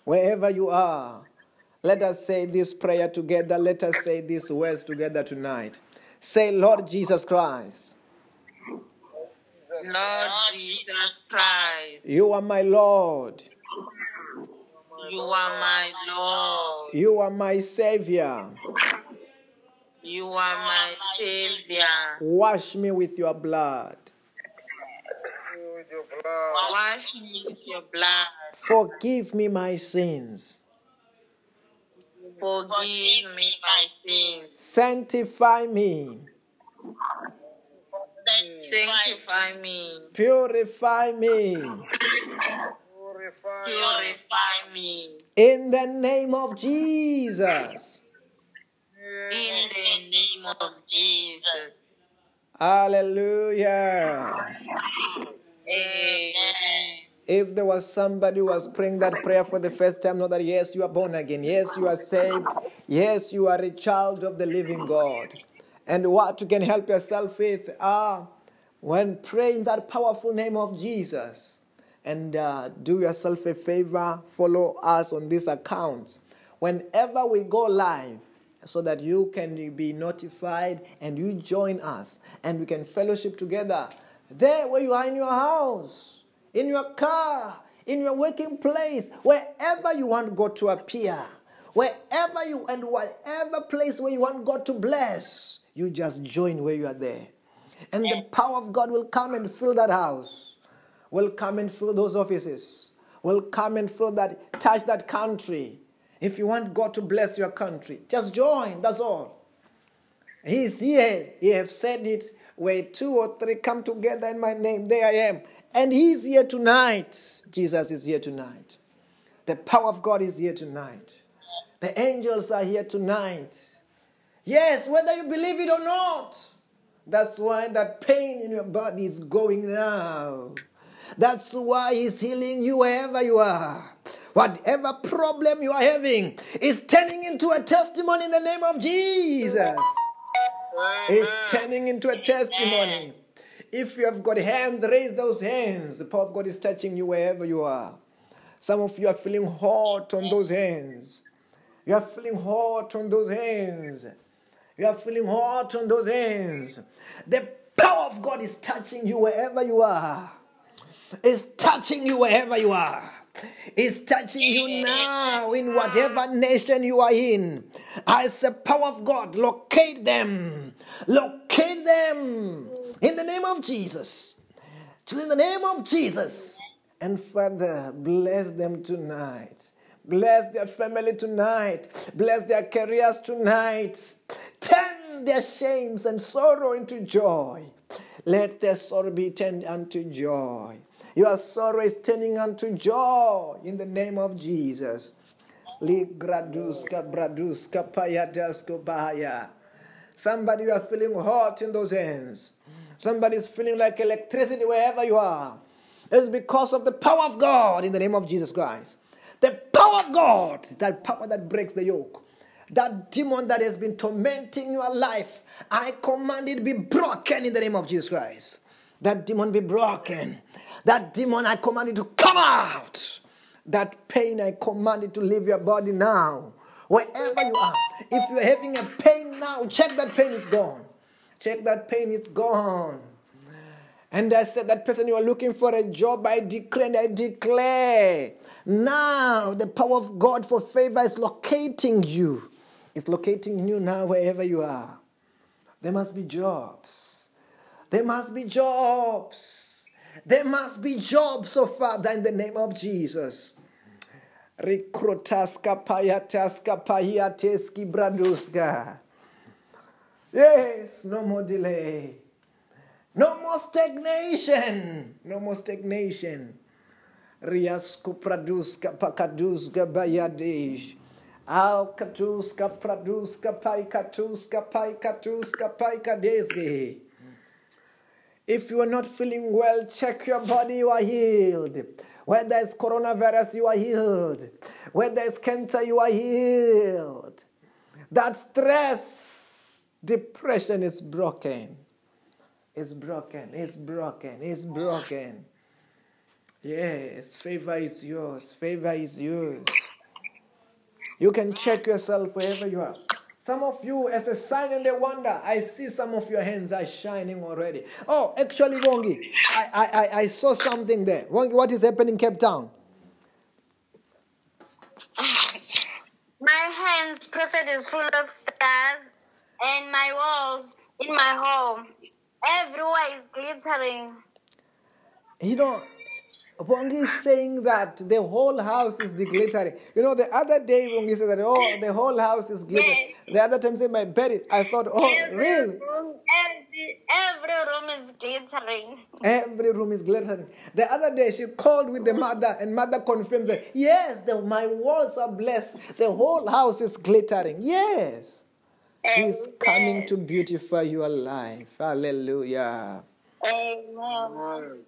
S1: Wherever you are, let us say this prayer together. Let us say these words together tonight. Say, Lord Jesus Christ,
S3: Lord Jesus Christ,
S1: you are my Lord.
S3: you are my Lord.
S1: You are my Savior.
S3: You are my Savior.
S1: Wash me with your blood.
S2: With your blood.
S3: Wash me with your blood.
S1: Forgive me my sins.
S3: Forgive me my sins.
S1: Sanctify me.
S3: Sanctify me.
S1: Purify me.
S2: Purify.
S3: Purify me.
S1: In the name of Jesus.
S3: In the name of Jesus.
S1: Hallelujah.
S3: Amen.
S1: If there was somebody who was praying that prayer for the first time, know that yes, you are born again. Yes, you are saved. Yes, you are a child of the living God. And what you can help yourself with are when praying that powerful name of Jesus. And uh, do yourself a favor, follow us on this account. Whenever we go live, so that you can be notified and you join us and we can fellowship together there where you are in your house, in your car, in your working place, wherever you want God to appear, wherever you and whatever place where you want God to bless, you just join where you are there. And the power of God will come and fill that house, will come and fill those offices, will come and fill that, touch that country. If you want God to bless your country, just join, that's all. He's here. He have said it where two or three come together in my name, there I am. And He's here tonight. Jesus is here tonight. The power of God is here tonight. The angels are here tonight. Yes, whether you believe it or not. That's why that pain in your body is going now. That's why He's healing you wherever you are. Whatever problem you are having is turning into a testimony in the name of Jesus. It's turning into a testimony. If you have got hands, raise those hands. The power of God is touching you wherever you are. Some of you are feeling hot on those hands. You are feeling hot on those hands. You are feeling hot on those hands. The power of God is touching you wherever you are. It's touching you wherever you are. It's touching you now in whatever nation you are in. As the power of God, locate them. Locate them in the name of Jesus. In the name of Jesus. And Father, bless them tonight. Bless their family tonight. Bless their careers tonight. Turn their shames and sorrow into joy. Let their sorrow be turned unto joy. Your sorrow is turning unto joy in the name of Jesus. Somebody you are feeling hot in those hands. Somebody is feeling like electricity wherever you are. It is because of the power of God in the name of Jesus Christ. The power of God, that power that breaks the yoke. That demon that has been tormenting your life, I command it be broken in the name of Jesus Christ. That demon be broken. That demon, I command it to come out. That pain, I command it to leave your body now. Wherever you are. If you're having a pain now, check that pain is gone. Check that pain is gone. And I said, that person you are looking for a job, I declare and I declare. Now the power of God for favor is locating you. It's locating you now wherever you are. There must be jobs. There must be jobs. There must be jobs, oh uh, Father, in the name of Jesus. Rekrotaska payataska payateski braduska. Yes, no more delay. No more stagnation. No more stagnation. Riasko praduska pakaduska bayadish. Al katuska praduska paikatuska paikatuska paikadesge. If you are not feeling well, check your body, you are healed. When there's coronavirus, you are healed. When there's cancer, you are healed. That stress, depression is broken. It's broken, it's broken, it's broken. Yes, favor is yours. Favor is yours. You can check yourself wherever you are. Some of you, as a sign and a wonder, I see some of your hands are shining already. Oh, actually, Wongi, I, I, I saw something there. Wongi, what is happening in Cape Town?
S4: My hands, prophet, is full of stars, and my walls in my home, everywhere is glittering.
S1: You know, Wongi is saying that the whole house is glittering. You know, the other day Wongi said that, oh, the whole house is glittering. The other time said my bed, is, I thought, oh,
S4: every
S1: really?
S4: Room, every, every room is glittering.
S1: Every room is glittering. The other day she called with the mother, and mother confirms that, yes, the, my walls are blessed. The whole house is glittering. Yes. He's coming to beautify your life. Hallelujah.
S4: Amen.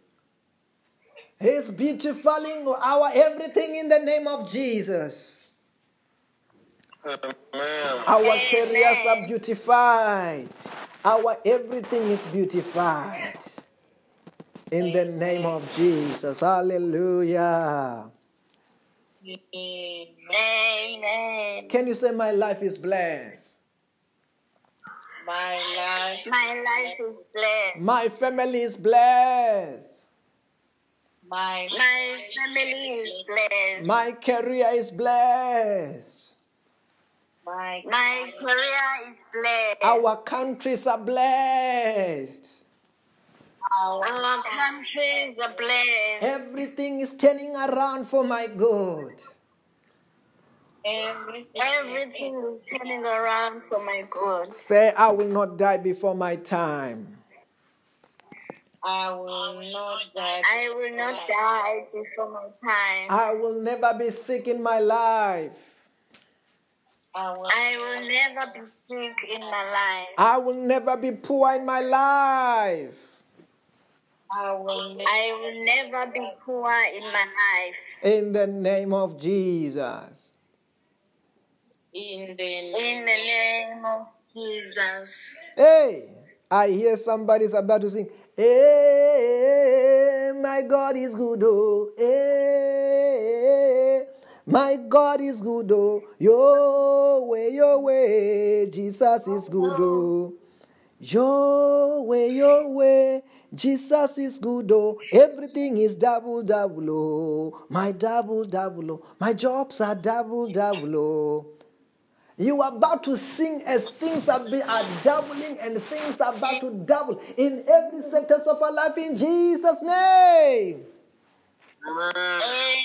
S1: He's beautifying our everything in the name of Jesus.
S2: Amen.
S1: Our careers are beautified. Our everything is beautified. In the name of Jesus. Hallelujah.
S4: Amen.
S1: Can you say, My life is blessed?
S3: My life.
S4: My life is blessed.
S1: My family is blessed.
S3: My
S4: My family is blessed.
S1: My career is blessed.
S3: my
S4: My career is blessed.
S1: Our countries are blessed.
S4: Our countries are blessed.
S1: Everything is turning around for my good.
S3: everything.
S4: Everything is turning around for my good.
S1: Say, I will not die before my time.
S3: I will not die.
S4: I will not die before my time.
S1: I will never be sick in my life.
S3: I will.
S4: I will never be sick in my life.
S1: I will never be poor in my life.
S3: I will never.
S4: I will never be poor in my life.
S1: In the name of Jesus.
S3: In the
S4: In the name of Jesus.
S1: Hey, I hear somebody's about to sing. Hey, my God is good, oh. Hey, my God is good, oh. Your way, your way, Jesus is good, oh. Your way, your way, Jesus is good, oh. Everything is double, double, oh. My double, double, oh. My jobs are double, double, oh. You are about to sing as things are, be, are doubling and things are about to double in every sectors of our life in Jesus' name.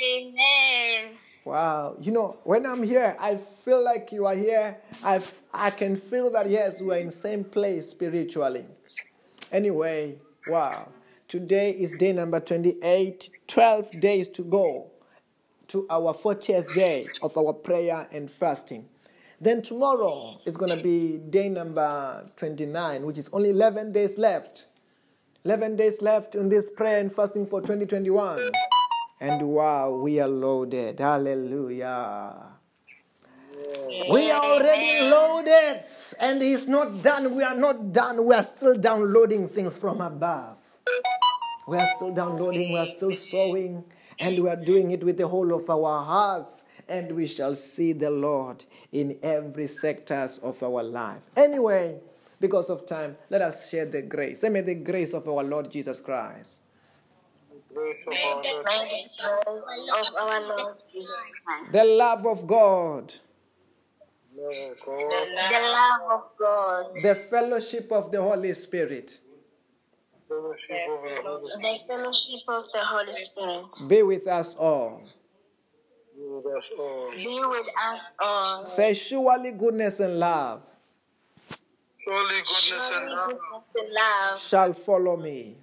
S2: Amen.
S1: Wow. You know, when I'm here, I feel like you are here. I, I can feel that, yes, we're in same place spiritually. Anyway, wow. Today is day number 28, 12 days to go to our 40th day of our prayer and fasting. Then tomorrow is going to be day number 29, which is only 11 days left. 11 days left in this prayer and fasting for 2021. And wow, we are loaded. Hallelujah. We are already loaded, and it's not done. We are not done. We are still downloading things from above. We are still downloading, we are still sowing, and we are doing it with the whole of our hearts. And we shall see the Lord in every sectors of our life. Anyway, because of time, let us share the grace. Say, may the grace of our Lord Jesus Christ,
S2: Grace of our Lord.
S4: May the grace of our Lord Jesus Christ,
S1: the love of God,
S4: the love of God,
S1: the fellowship of the Holy Spirit.
S2: Fellowship of the Holy Spirit.
S4: the fellowship of the Holy Spirit.
S1: Be with us all.
S2: Be with us um, all.
S4: be with us all.
S1: Say, surely goodness and love
S2: Surely goodness and love
S4: love
S1: shall follow me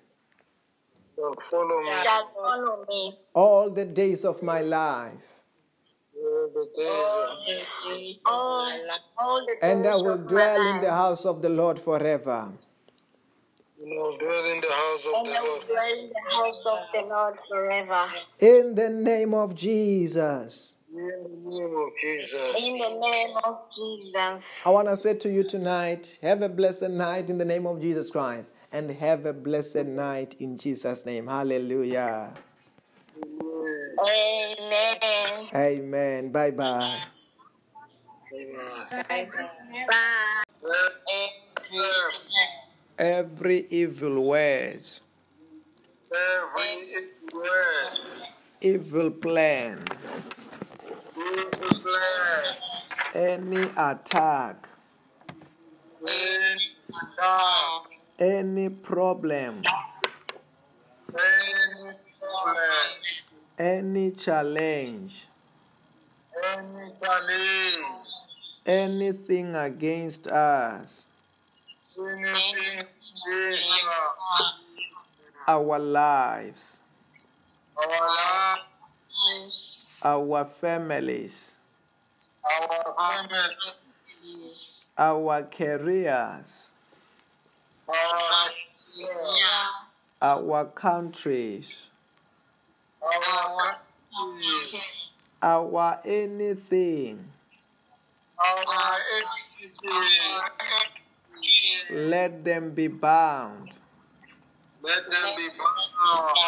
S2: shall follow me
S4: shall follow me
S1: all the days of my life,
S2: all the days
S4: all, all the
S1: and I will dwell in the house of the Lord forever.
S2: And dwell in the house of
S4: and
S2: the Lord.
S4: dwell in the house of the Lord forever.
S1: In the name of Jesus.
S2: In the name of Jesus.
S4: In the name of Jesus.
S1: I want to say to you tonight, have a blessed night in the name of Jesus Christ, and have a blessed night in Jesus' name. Hallelujah.
S4: Amen.
S1: Amen. Bye bye.
S2: Amen.
S4: Bye.
S1: Every evil word,
S2: Every word,
S1: evil plan,
S2: evil plan,
S1: any attack,
S2: any attack,
S1: any problem,
S2: any problem,
S1: any challenge,
S2: any challenge,
S1: anything against us,
S2: anything against us,
S1: our lives,
S2: our lives,
S1: our families,
S2: our family,
S1: our careers,
S2: our
S1: our countries,
S2: our
S1: our anything.
S2: our entities.
S1: Let them be bound.
S2: Let them be bound.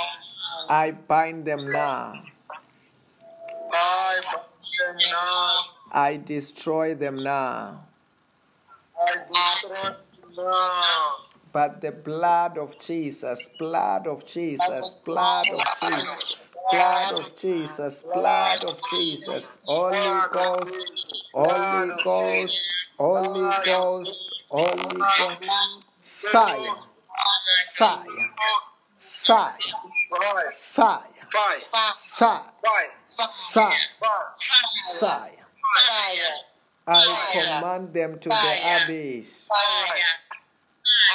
S1: I bind them now.
S2: I bind them now.
S1: I destroy them now.
S2: I destroy them now.
S1: But the blood of Jesus, blood of Jesus, blood of Jesus, blood of Jesus, blood of Jesus, Holy Ghost, Holy Ghost, Holy Ghost, Ghost, fire, fire, fire,
S2: Fire,
S1: fire,
S2: fire,
S1: fire,
S2: fire,
S1: fire,
S2: fire,
S1: fire. I command them to the abyss.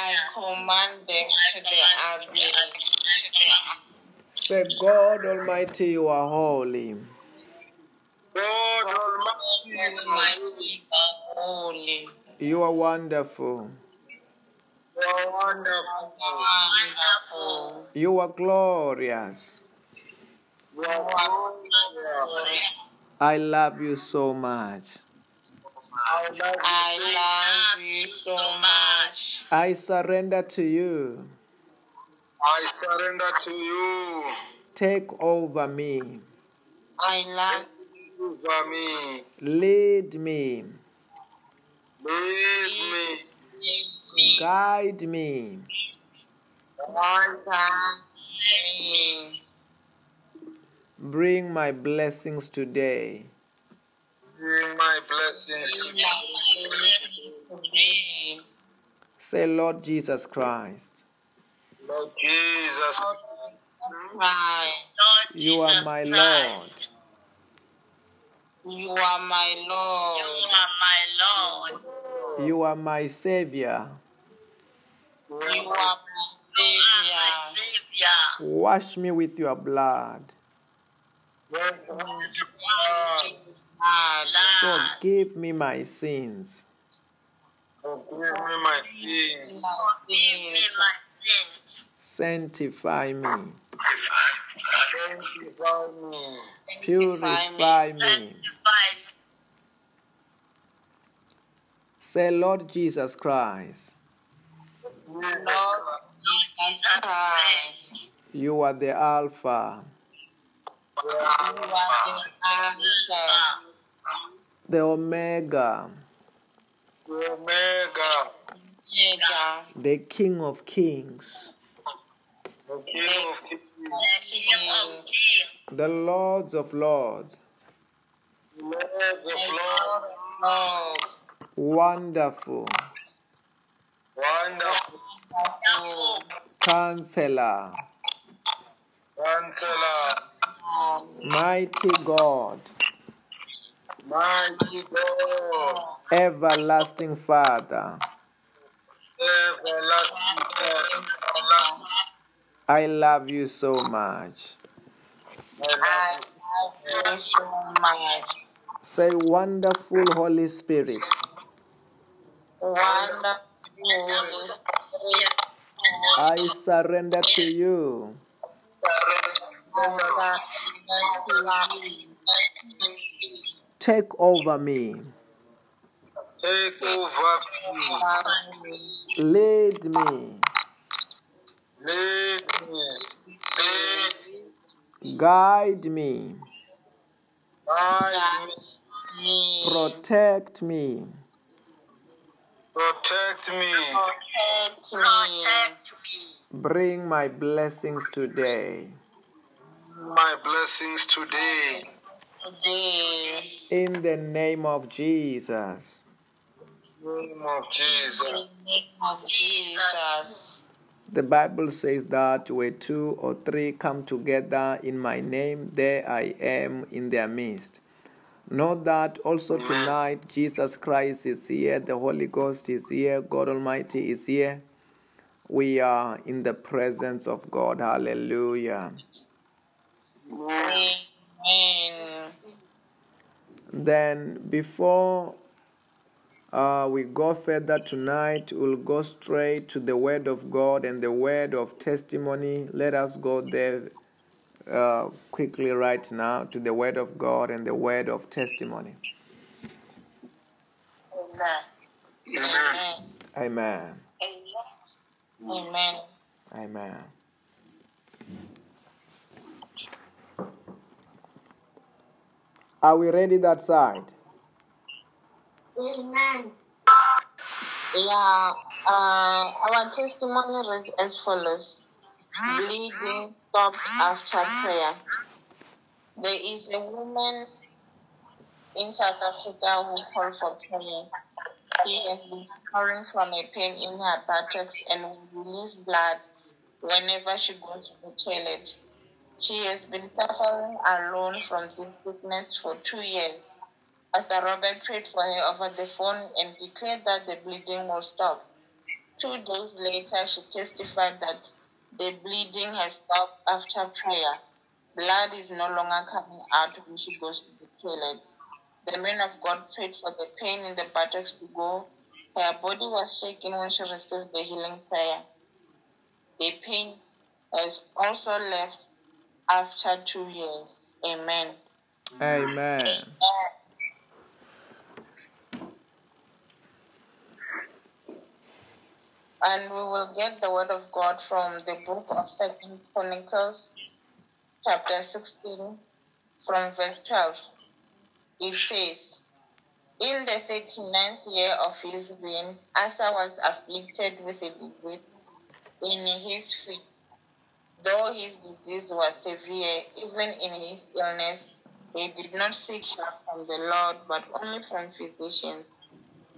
S3: I command them to the abyss.
S1: Say, God Almighty, you are holy.
S2: God Almighty,
S3: Almighty, holy,
S1: You are wonderful.
S2: you are wonderful.
S3: wonderful,
S1: You are glorious.
S2: You are glorious.
S1: I love you so much.
S2: I love you.
S3: I love you so much.
S1: I surrender to you.
S2: I surrender to you.
S1: Take over me.
S3: I love
S2: Over me.
S1: Lead me.
S2: Lead me.
S1: Guide me.
S2: Guide
S3: me.
S1: Bring my blessings today.
S2: Bring my blessings.
S3: Today,
S1: Say, Lord Jesus Christ,
S2: Lord Jesus.
S3: Christ,
S1: you are my Lord.
S3: You are my Lord.
S1: You are my Lord. You are my Savior.
S3: You are my Savior.
S1: Wash me with your blood.
S2: Bless me.
S3: God,
S1: Forgive me my sins.
S2: Forgive me my sins.
S1: Sanctify me.
S2: Sanctify me.
S1: Purify me. Say, Lord Jesus Christ,
S3: Lord Jesus Christ,
S1: you are the Alpha,
S3: you are the Alpha,
S1: the Omega,
S2: Omega.
S3: Omega,
S1: the King of Kings,
S2: The King of Kings.
S1: The Lords of Lords,
S2: Lords of Lords.
S1: Wonderful.
S2: Wonderful.
S1: Counselor.
S2: Counselor.
S1: Mighty God.
S2: Mighty God.
S1: Everlasting Father.
S2: Everlasting God. Everlasting.
S1: I love you so much.
S3: I love you so much.
S1: Say, wonderful Holy Spirit.
S3: Wonderful Holy Spirit.
S1: I surrender to you.
S3: I surrender to you.
S1: Take over me.
S2: Take over me.
S1: Lead me.
S2: Lead me.
S1: Guide me.
S2: Guide me.
S3: Me.
S1: Protect me.
S2: Protect me.
S3: Protect me.
S1: Bring my blessings today.
S2: My blessings today.
S3: Today.
S1: In the name of Jesus.
S2: In the name of
S3: In
S2: Jesus.
S3: the name of Jesus.
S1: The Bible says that where two or three come together in my name, there I am in their midst. Know that also tonight Jesus Christ is here, the Holy Ghost is here, God Almighty is here. We are in the presence of God. Hallelujah.
S3: Amen.
S1: Then, before uh, we go further tonight, we'll go straight to the Word of God and the Word of testimony. Let us go there uh, quickly right now to the Word of God and the Word of testimony.
S3: Amen.
S1: Amen.
S3: Amen.
S1: Amen. Are we ready that side?
S4: Amen.
S3: Yeah, uh, our testimony reads as follows Bleeding stopped after prayer. There is a woman in South Africa who called for prayer. She has been suffering from a pain in her buttocks and will release blood whenever she goes to the toilet. She has been suffering alone from this sickness for two years. Pastor Robert prayed for her over the phone and declared that the bleeding will stop. Two days later, she testified that the bleeding has stopped after prayer. Blood is no longer coming out when she goes to the toilet. The man of God prayed for the pain in the buttocks to go. Her body was shaking when she received the healing prayer. The pain has also left after two years. Amen.
S1: Amen.
S3: And we will get the word of God from the book of Second Chronicles, chapter 16, from verse 12. It says, In the 39th year of his reign, Asa was afflicted with a disease in his feet. Though his disease was severe, even in his illness, he did not seek help from the Lord, but only from physicians.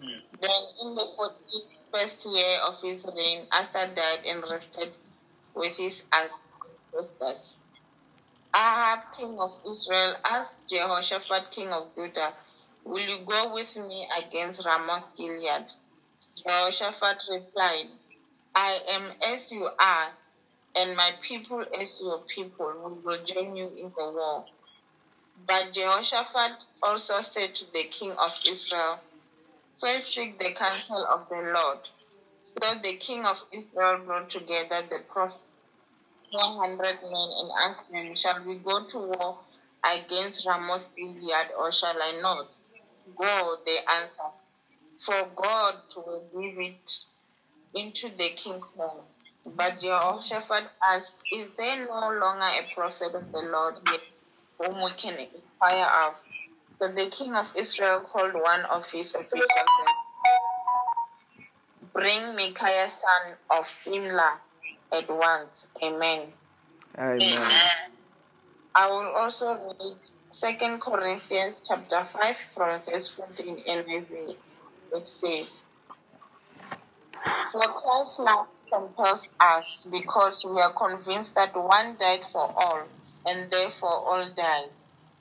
S3: Hmm. Then, in the 41st year of his reign, Asa died and rested with his ancestors. Ahab, king of Israel, asked Jehoshaphat, king of Judah, Will you go with me against Ramoth Gilead? Jehoshaphat replied, I am as you are, and my people as your people. We will join you in the war. But Jehoshaphat also said to the king of Israel, First seek the counsel of the Lord. So the king of Israel brought together the prophet 100 men and asked them, Shall we go to war against Ramoth Gilead or shall I not? Go, they answered, for God will give it into the king's hand. But Jehoshaphat asked, Is there no longer a prophet of the Lord here whom we can inquire of? So the king of Israel called one of his officials and Bring Micaiah son of Imlah at once. Amen.
S1: Amen.
S3: I will also read Second Corinthians chapter 5 from verse 14 NIV. which says, For Christ's love compels us because we are convinced that one died for all, and therefore all died.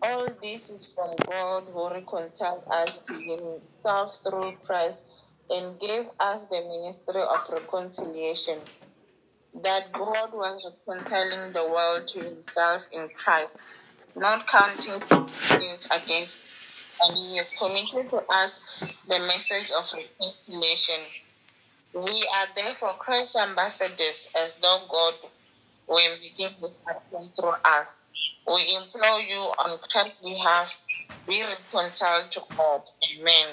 S3: All this is from God who reconciled us to himself through Christ and gave us the ministry of reconciliation. That God was reconciling the world to himself in Christ, not counting sins against, and he has committed to us the message of reconciliation. We are therefore Christ's ambassadors, as though God were begin his appeal through us. We implore you on Christ's behalf, be reconciled to God. Amen.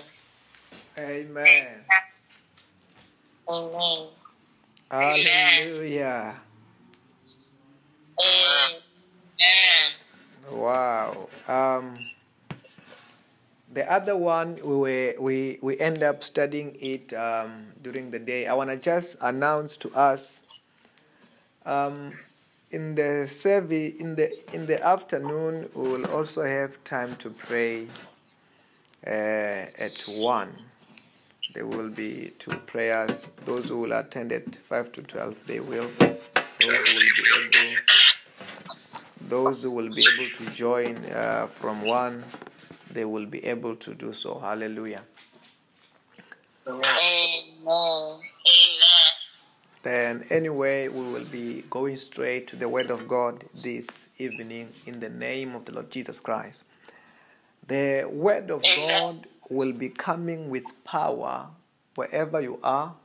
S1: Amen.
S3: Amen.
S1: Hallelujah.
S3: Amen.
S1: Wow. Um, the other one we were, we we end up studying it um, during the day. I want to just announce to us um, in the service in the in the afternoon we will also have time to pray uh, at one. There will be two prayers. Those who will attend at five to twelve, they will. Those who will be able those who will be able to join uh, from one, they will be able to do so. Hallelujah.
S3: Amen.
S1: Then, anyway, we will be going straight to the Word of God this evening in the name of the Lord Jesus Christ. The Word of God will be coming with power wherever you are.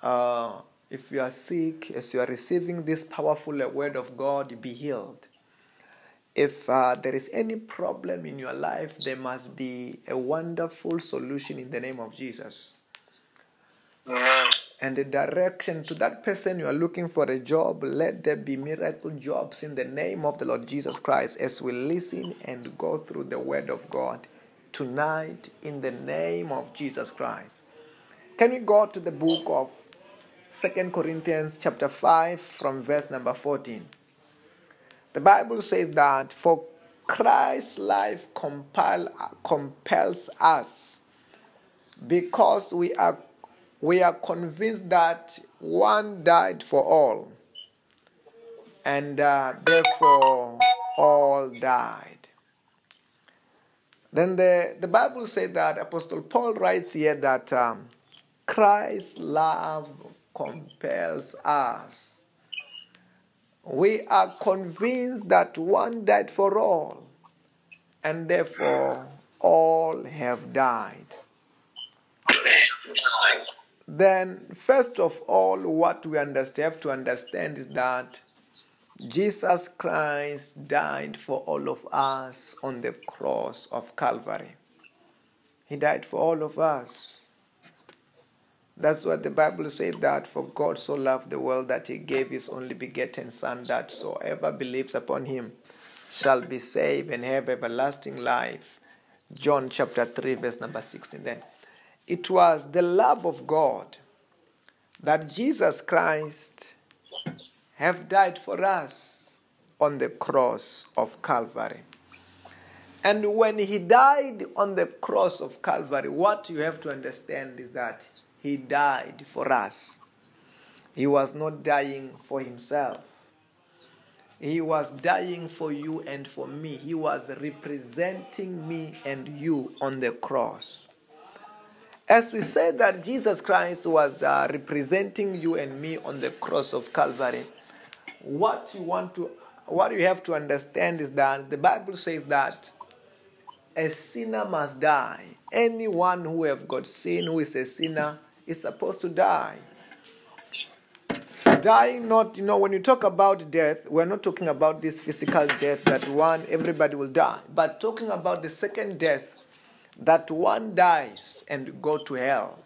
S1: Uh, if you are sick, as you are receiving this powerful Word of God, be healed. If uh, there is any problem in your life, there must be a wonderful solution in the name of Jesus
S2: Amen.
S1: And the direction to that person you are looking for a job, let there be miracle jobs in the name of the Lord Jesus Christ as we listen and go through the Word of God tonight in the name of Jesus Christ. Can we go to the book of Second Corinthians chapter 5 from verse number 14? The Bible says that for Christ's life compel, compels us because we are we are convinced that one died for all and uh, therefore all died. Then the, the bible said that apostle paul writes here that um, christ's love compels us. We are convinced that one died for all and therefore all have died then first of all what we have to understand is that jesus christ died for all of us on the cross of calvary. He died for all of us. That's what the bible says that for god so loved the world that he gave his only begotten son that so ever believes upon him shall be saved and have everlasting life. John chapter 3 verse number 16 then it was the love of God that Jesus Christ have died for us on the cross of Calvary. And when he died on the cross of Calvary, what you have to understand is that he died for us. He was not dying for himself. He was dying for you and for me. He was representing me and you on the cross. As we said that Jesus Christ was uh, representing you and me on the cross of Calvary, what you want to, what you have to understand is that the Bible says that a sinner must die. Anyone who have got sin, who is a sinner, is supposed to die. Dying, not you know, when you talk about death, we're not talking about this physical death that one everybody will die, but talking about the second death that one dies and go to hell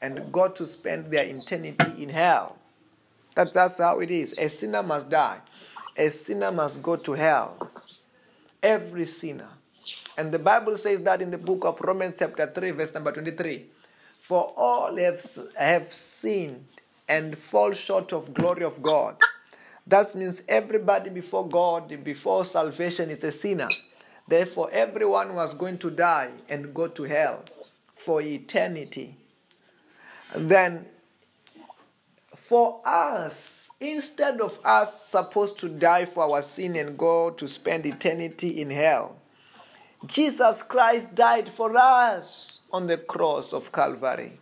S1: and go to spend their eternity in hell. That, that's how it is. A sinner must die. A sinner must go to hell. Every sinner. And the Bible says that in the book of Romans, chapter 3, verse number 23. For all have, have sinned and fall short of glory of God. That means everybody before God, before salvation, is a sinner. Therefore, everyone was going to die and go to hell for eternity. then, for us, instead of us supposed to die for our sin and go to spend eternity in hell, Jesus Christ died for us on the cross of Calvary.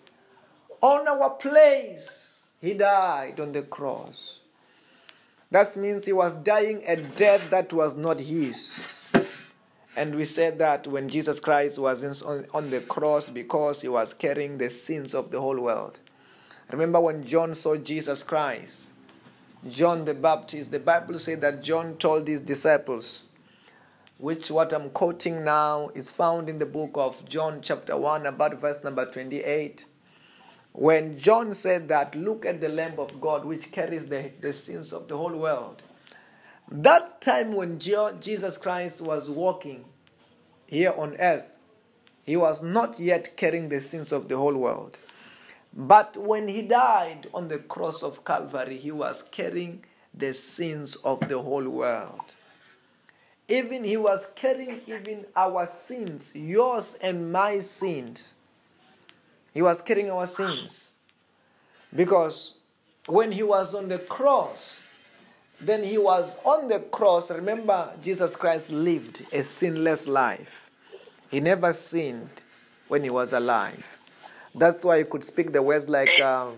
S1: On our place, He died on the cross. That means He was dying a death that was not His. And we said that when Jesus Christ was on, on the cross because he was carrying the sins of the whole world. Remember when John saw Jesus Christ, John the Baptist, the Bible said that John told his disciples, which what I'm quoting now is found in the book of John, chapter 1, about verse number 28. When John said that, look at the Lamb of God which carries the, the sins of the whole world. That time when Jesus Christ was walking here on earth, he was not yet carrying the sins of the whole world. But when he died on the cross of Calvary, he was carrying the sins of the whole world. Even he was carrying even our sins, yours and my sins. He was carrying our sins. Because when he was on the cross, then he was on the cross. Remember, Jesus Christ lived a sinless life. He never sinned when he was alive. That's why he could speak the words like, uh,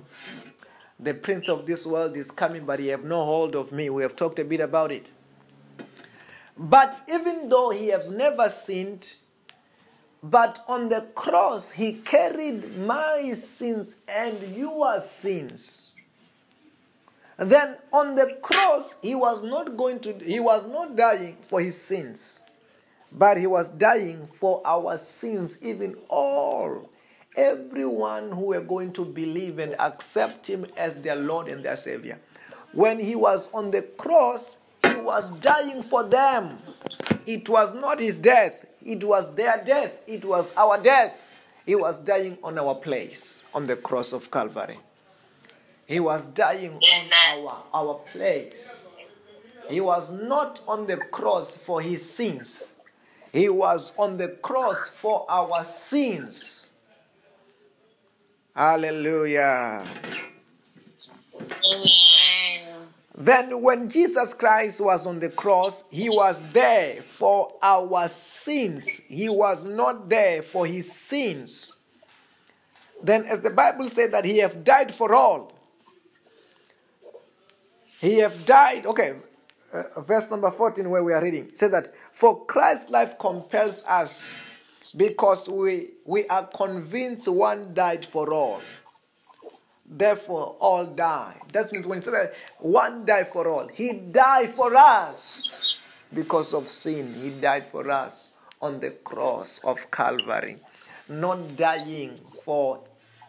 S1: The prince of this world is coming, but he have no hold of me. We have talked a bit about it. But even though he have never sinned, but on the cross he carried my sins and your sins. Then on the cross, he was not going to, he was not dying for his sins, but he was dying for our sins, even all. Everyone who were going to believe and accept him as their Lord and their Savior. When he was on the cross, he was dying for them. It was not his death, it was their death, it was our death. He was dying on our place on the cross of Calvary. He was dying on our, our place. He was not on the cross for his sins. He was on the cross for our sins. Hallelujah. Then, when Jesus Christ was on the cross, he was there for our sins. He was not there for his sins. Then, as the Bible said, that he have died for all, he have died. Okay, uh, verse number 14, where we are reading, said that for Christ's life compels us because we, we are convinced one died for all. Therefore, all die. That means when he said that one died for all, he died for us because of sin. He died for us on the cross of Calvary, not dying for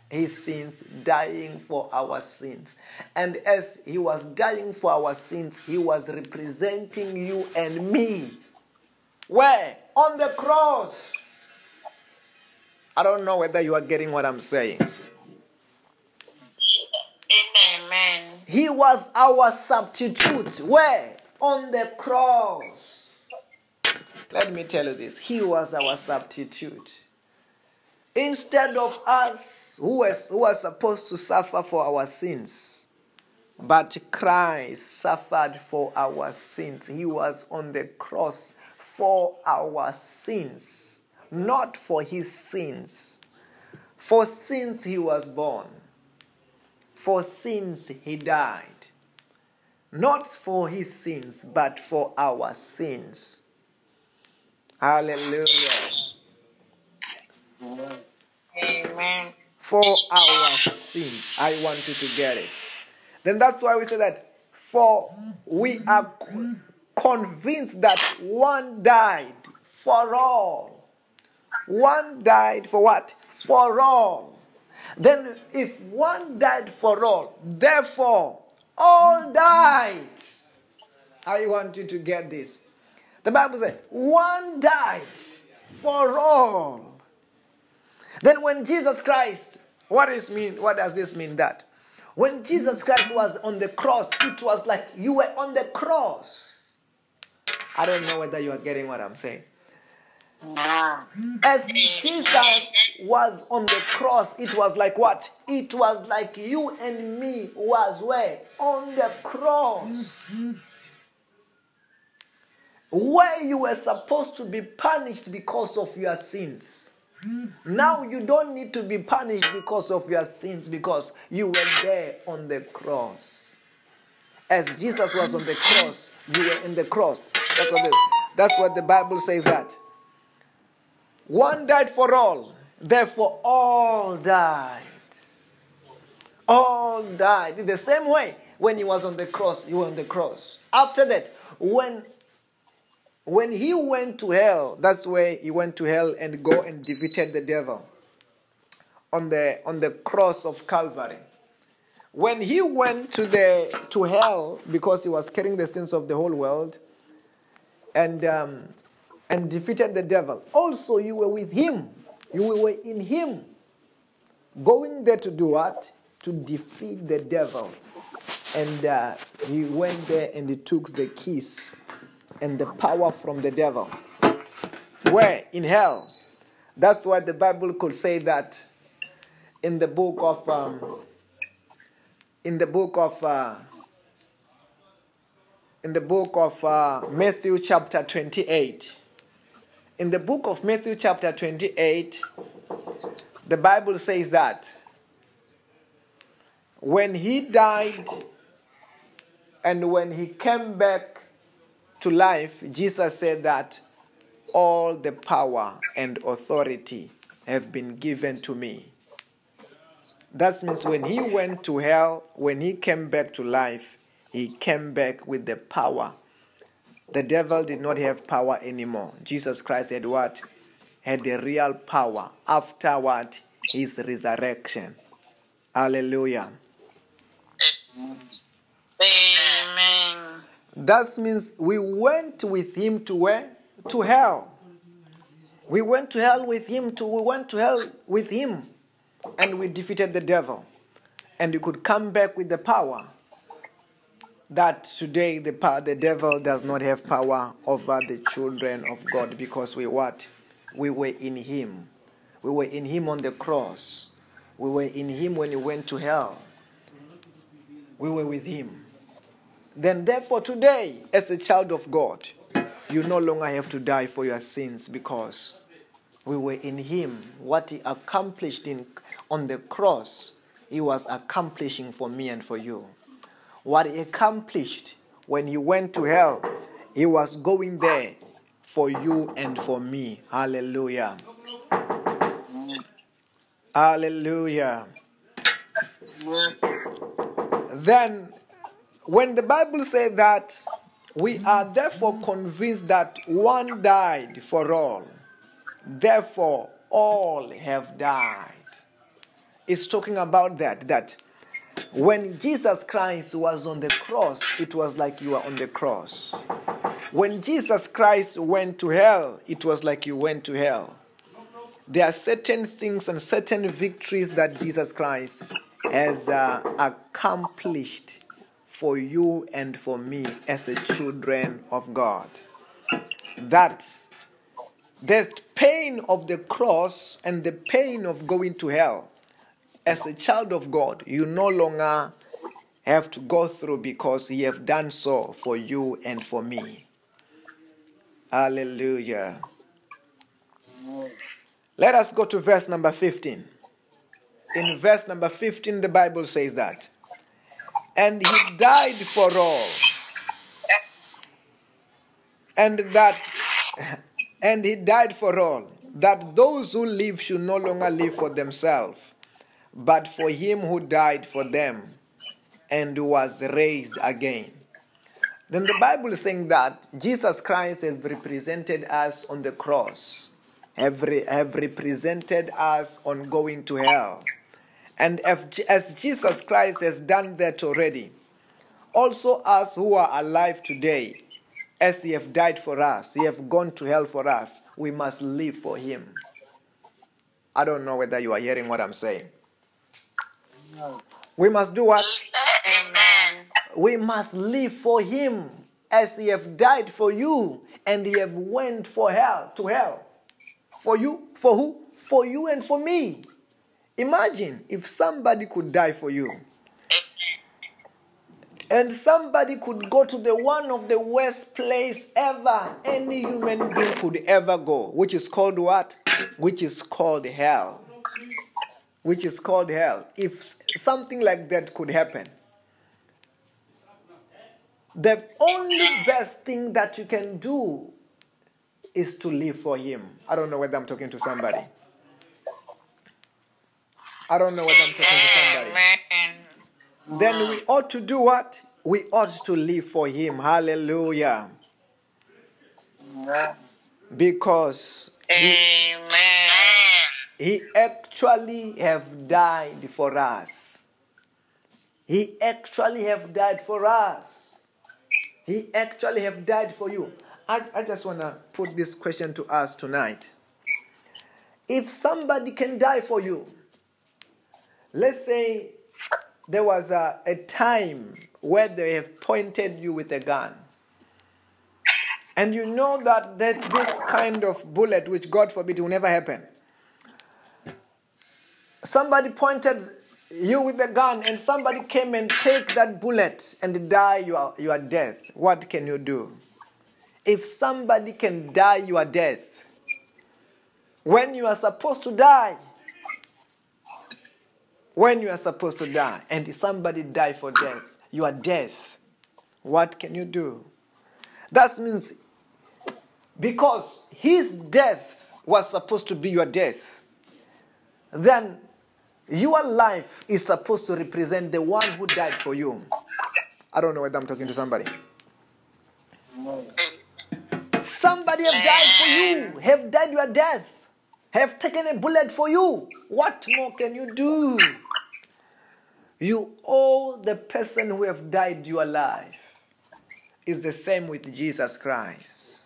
S1: his sins, dying for our sins. And as he was dying for our sins, he was representing you and me. Where? On the cross. I don't know whether you are getting what I'm saying.
S3: Amen.
S1: He was our substitute. Where? On the cross. Let me tell you this. He was our substitute. Instead of us who was, who was supposed to suffer for our sins, but Christ suffered for our sins. He was on the cross for our sins, not for his sins. For sins he was born, for sins he died. Not for his sins, but for our sins. Hallelujah.
S3: Amen.
S1: For our sins. I want you to get it. Then that's why we say that for we are convinced that one died for all. one died for what? For all. Then, if one died for all, therefore all died. I want you to get this. The Bible says, one died for all. Then, when Jesus Christ, what is mean? What does this mean? That when Jesus Christ was on the cross, it was like you were on the cross. I don't know whether you are getting what I'm saying. As Jesus was on the cross, it was like what? It was like you and me was where? On the cross. Where you were supposed to be punished because of your sins. Now you don't need to be punished because of your sins because you were there on the cross. As Jesus was on the cross, you were in the cross. That's what the, that's what the Bible says that. One died for all, therefore all died. All died. In the same way, when he was on the cross, you were on the cross. After that, when when he went to hell, that's where he went to hell and go and defeated the devil on the on the cross of Calvary. When he went to the to hell because he was carrying the sins of the whole world, and um, and defeated the devil. Also, you were with him. You were in him. Going there to do what? To defeat the devil. And uh, he went there and he took the keys and the power from the devil. Where? In hell. That's why the Bible could say that in the book of um, in the book of uh, in the book of uh, Matthew chapter 28. In the book of Matthew chapter 28, the Bible says that when he died and when he came back to life, Jesus said that all the power and authority have been given to me. That means when he went to hell, when he came back to life, he came back with the power. The devil did not have power anymore. Jesus Christ had what? Had the real power after what? His resurrection. Hallelujah.
S3: Amen.
S1: That means we went with him to where? To hell. We went to hell with him to we went to hell with him and we defeated the devil. And we could come back with the power that today the power, the devil does not have power over the children of God because we what? We were in him. We were in him on the cross. We were in him when he went to hell. We were with him. Then, therefore, today, as a child of God, you no longer have to die for your sins because we were in Him. What He accomplished in, on the cross, He was accomplishing for me and for you. What He accomplished when He went to hell, He was going there for you and for me. Hallelujah. Hallelujah. Then when the Bible says that we are therefore convinced that one died for all, therefore all have died. It's talking about that, that when Jesus Christ was on the cross, it was like you were on the cross. When Jesus Christ went to hell, it was like you went to hell. There are certain things and certain victories that Jesus Christ has uh, accomplished for you and for me as a children of God. That the pain of the cross and the pain of going to hell, as a child of God, you no longer have to go through because He have done so for you and for me. Hallelujah. Let us go to verse number 15. In verse number 15, the Bible says that and he died for all and that and he died for all that those who live should no longer live for themselves but for him who died for them and was raised again then the bible is saying that jesus christ has represented us on the cross have, re- have represented us on going to hell. And if, as Jesus Christ has done that already, also us who are alive today, as He have died for us, He have gone to hell for us, we must live for Him. I don't know whether you are hearing what I'm saying. We must do what?
S4: Amen.
S1: We must live for Him as He have died for you and He have went for hell to hell. For you, for who? For you and for me. Imagine if somebody could die for you. And somebody could go to the one of the worst place ever any human being could ever go, which is called what? Which is called hell. Which is called hell. If something like that could happen, the only best thing that you can do is to live for Him. I don't know whether I'm talking to somebody. I don't know what I'm talking to somebody
S3: Amen.
S1: then we ought to do what? We ought to live for Him. Hallelujah.
S2: Amen.
S1: Because
S3: Amen.
S1: He actually have died for us. He actually have died for us. He actually have died for you. I, I just want to put this question to us tonight. If somebody can die for you, let's say there was a, a time where they have pointed you with a gun. And you know that, that this kind of bullet, which God forbid will never happen. Somebody pointed you with a gun and somebody came and take that bullet and die your, your death. What can you do? If somebody can die your death, when you are supposed to die, when you are supposed to die and somebody die for death, you are death, what can you do? That means because his death was supposed to be your death, then your life is supposed to represent the one who died for you. I don't know whether I'm talking to somebody. Somebody have died for you, have died your death, have taken a bullet for you. What more can you do? You owe the person who have died your life. It's the same with Jesus Christ.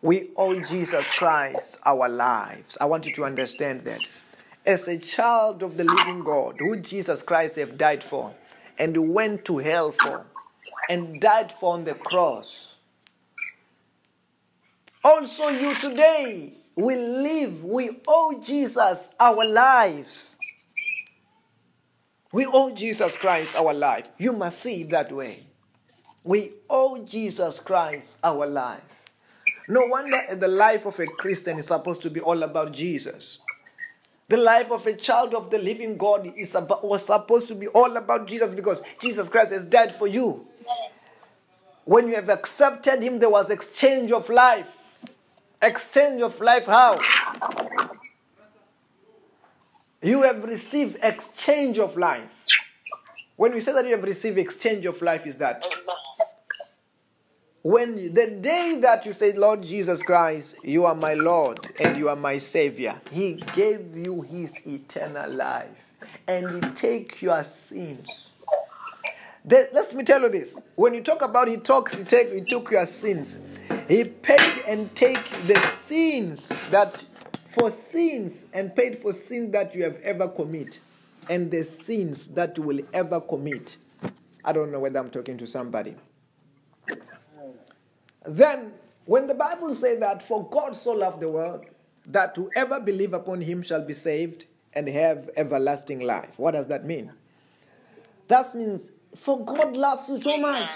S1: We owe Jesus Christ our lives. I want you to understand that. As a child of the living God, who Jesus Christ have died for, and went to hell for, and died for on the cross. Also, you today we live, we owe Jesus our lives. We owe Jesus Christ our life. You must see it that way. We owe Jesus Christ our life. No wonder the life of a Christian is supposed to be all about Jesus. The life of a child of the living God is about, was supposed to be all about Jesus because Jesus Christ has died for you. When you have accepted Him, there was exchange of life. Exchange of life, how? You have received exchange of life. When we say that you have received exchange of life, is that when the day that you say, Lord Jesus Christ, you are my Lord and you are my Savior, He gave you His eternal life and He take your sins. The- let me tell you this: when you talk about He talks, He take, He took your sins. He paid and take the sins that for sins and paid for sins that you have ever commit and the sins that you will ever commit. I don't know whether I'm talking to somebody. Then, when the Bible says that, for God so loved the world, that whoever believe upon him shall be saved and have everlasting life. What does that mean? That means, for God loves you so much.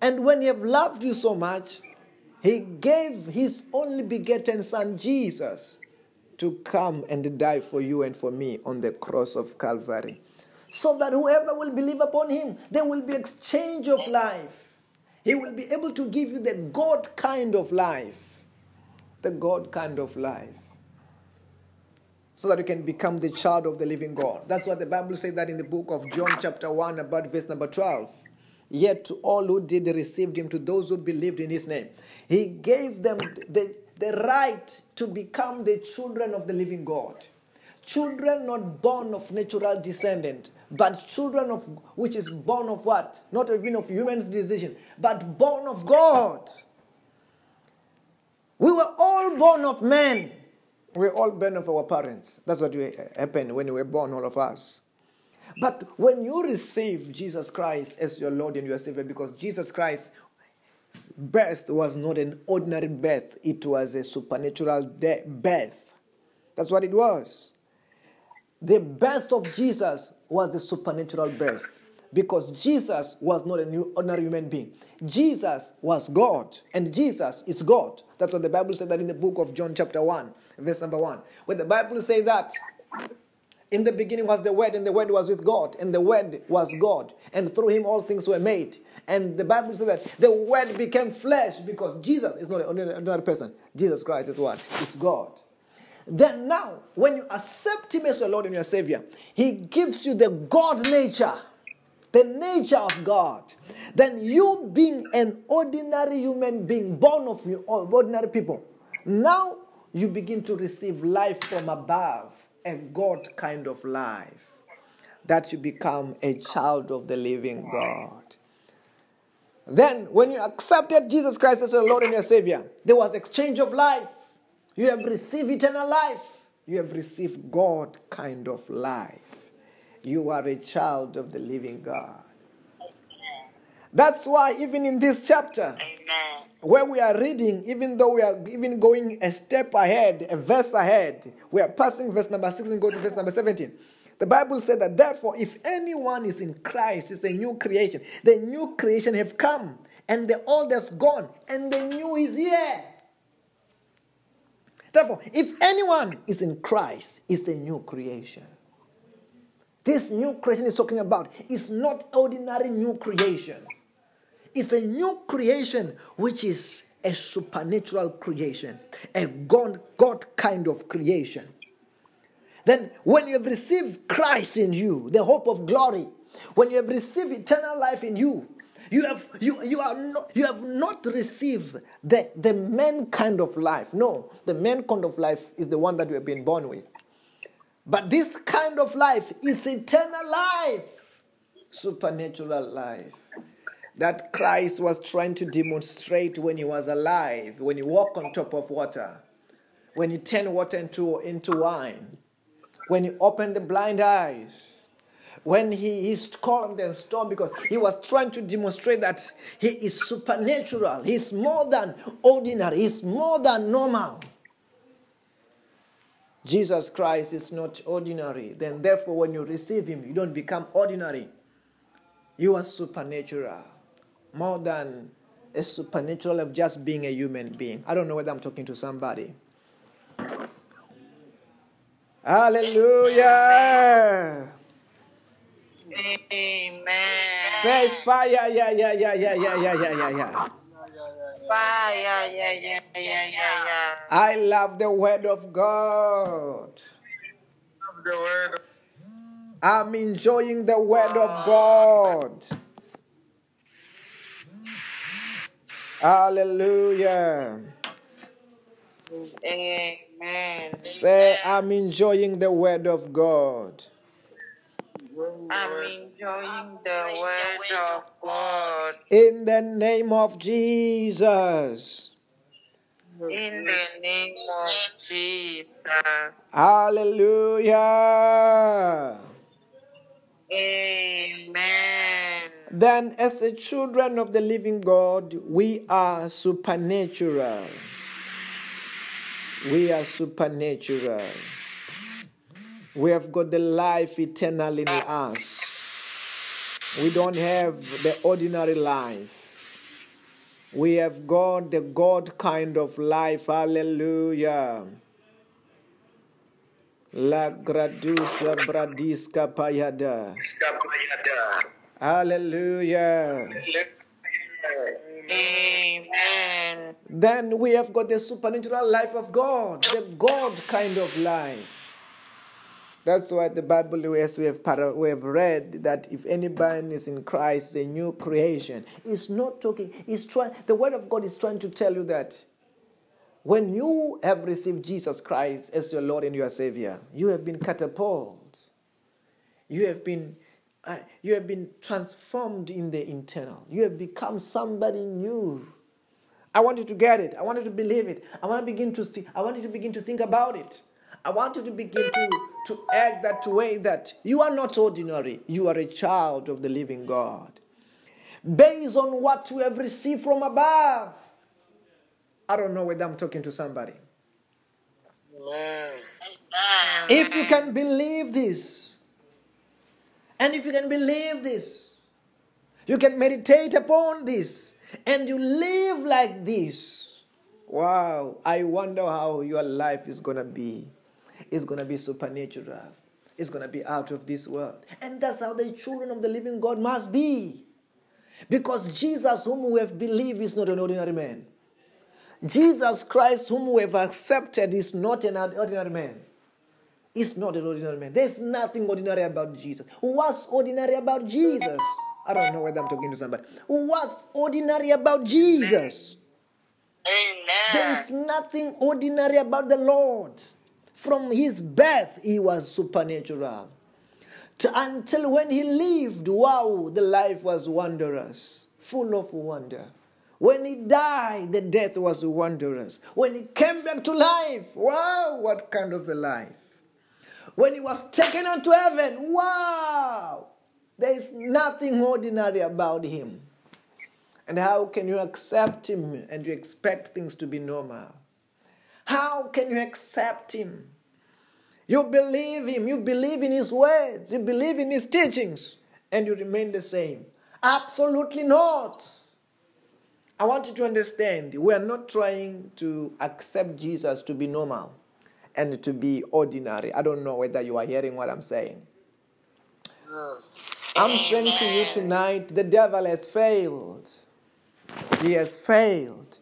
S1: And when he have loved you so much, he gave his only begotten son, Jesus, to come and die for you and for me on the cross of Calvary. So that whoever will believe upon him, there will be exchange of life. He will be able to give you the God kind of life. The God kind of life. So that you can become the child of the living God. That's what the Bible said that in the book of John, chapter 1, about verse number 12. Yet to all who did received him, to those who believed in his name, he gave them the, the right to become the children of the living God. Children not born of natural descendant, but children of which is born of what? Not even of human's decision, but born of God. We were all born of men. We all born of our parents. That's what uh, happened when we were born, all of us. But when you receive Jesus Christ as your Lord and your Savior, because Jesus Christ's birth was not an ordinary birth, it was a supernatural de- birth. That's what it was. The birth of Jesus was the supernatural birth because Jesus was not a new ordinary human being. Jesus was God, and Jesus is God. That's what the Bible said that in the book of John, chapter 1, verse number 1. When the Bible says that in the beginning was the Word, and the Word was with God, and the Word was God, and through him all things were made. And the Bible says that the Word became flesh because Jesus is not another person. Jesus Christ is what? It's God. Then now, when you accept Him as your Lord and your Savior, He gives you the God nature, the nature of God. Then you being an ordinary human being, born of ordinary people, now you begin to receive life from above, a God kind of life. That you become a child of the living God. Then, when you accepted Jesus Christ as your Lord and your Savior, there was exchange of life. You have received eternal life. You have received God kind of life. You are a child of the living God. That's why, even in this chapter, Amen. Where we are reading, even though we are even going a step ahead, a verse ahead, we are passing verse number 6 and go to verse number 17. The Bible said that therefore, if anyone is in Christ, it's a new creation. The new creation have come, and the old has gone, and the new is here. Therefore, if anyone is in Christ, is a new creation. This new creation is talking about is not ordinary new creation. It's a new creation which is a supernatural creation, a God, God kind of creation. Then, when you have received Christ in you, the hope of glory, when you have received eternal life in you, you have you you are not you have not received the the man kind of life. No, the man kind of life is the one that we have been born with. But this kind of life is eternal life, supernatural life that Christ was trying to demonstrate when he was alive, when he walked on top of water, when he turned water into, into wine, when he opened the blind eyes, when he, he calmed the storm because he was trying to demonstrate that he is supernatural, he's more than ordinary, he's more than normal. Jesus Christ is not ordinary. Then, therefore, when you receive him, you don't become ordinary. You are supernatural. More than a supernatural of just being a human being. I don't know whether I'm talking to somebody. Hallelujah.
S3: Amen.
S1: Say fire, yeah, yeah, yeah, yeah, yeah, yeah, yeah, yeah, yeah.
S3: Fire, yeah, yeah, yeah, yeah, yeah.
S1: I love the word of God.
S2: The word.
S1: I'm enjoying the word of God. Hallelujah.
S3: Amen.
S1: Say, I'm enjoying the word of God.
S3: I'm enjoying the word of God.
S1: In the name of Jesus.
S3: In the name of Jesus.
S1: Hallelujah.
S3: Amen.
S1: Then, as the children of the living God, we are supernatural. We are supernatural. We have got the life eternal in us. We don't have the ordinary life. We have got the God kind of life. Hallelujah. La gradusa bradiska payada. Hallelujah.
S3: Amen.
S1: Then we have got the supernatural life of God, the God kind of life. That's why the Bible, as we have, we have read, that if anybody is in Christ, a new creation. It's not talking, it's trying, the Word of God is trying to tell you that When you have received Jesus Christ as your Lord and your Savior, you have been catapulted. You have been, uh, you have been transformed in the internal. You have become somebody new. I want you to get it. I want you to believe it. I want to begin to think. I want you to begin to think about it. I want you to begin to, to act that way that you are not ordinary. You are a child of the living God. Based on what you have received from above. I don't know whether I'm talking to somebody. If you can believe this, and if you can believe this, you can meditate upon this, and you live like this. Wow, I wonder how your life is going to be. It's going to be supernatural. It's going to be out of this world. And that's how the children of the living God must be. Because Jesus, whom we have believed, is not an ordinary man. Jesus Christ, whom we have accepted, is not an ordinary man. He's not an ordinary man. There's nothing ordinary about Jesus. What's ordinary about Jesus? I don't know whether I'm talking to somebody. What's ordinary about Jesus? Amen. There's nothing ordinary about the Lord. From his birth, he was supernatural. To, until when he lived, wow, the life was wondrous, full of wonder. When he died, the death was wondrous. When he came back to life, wow, what kind of a life. When he was taken unto heaven, wow, there is nothing ordinary about him. And how can you accept him and you expect things to be normal? How can you accept him? You believe him, you believe in his words, you believe in his teachings, and you remain the same. Absolutely not. I want you to understand we are not trying to accept Jesus to be normal and to be ordinary. I don't know whether you are hearing what I'm saying. Mm. I'm saying to you tonight the devil has failed. He has failed.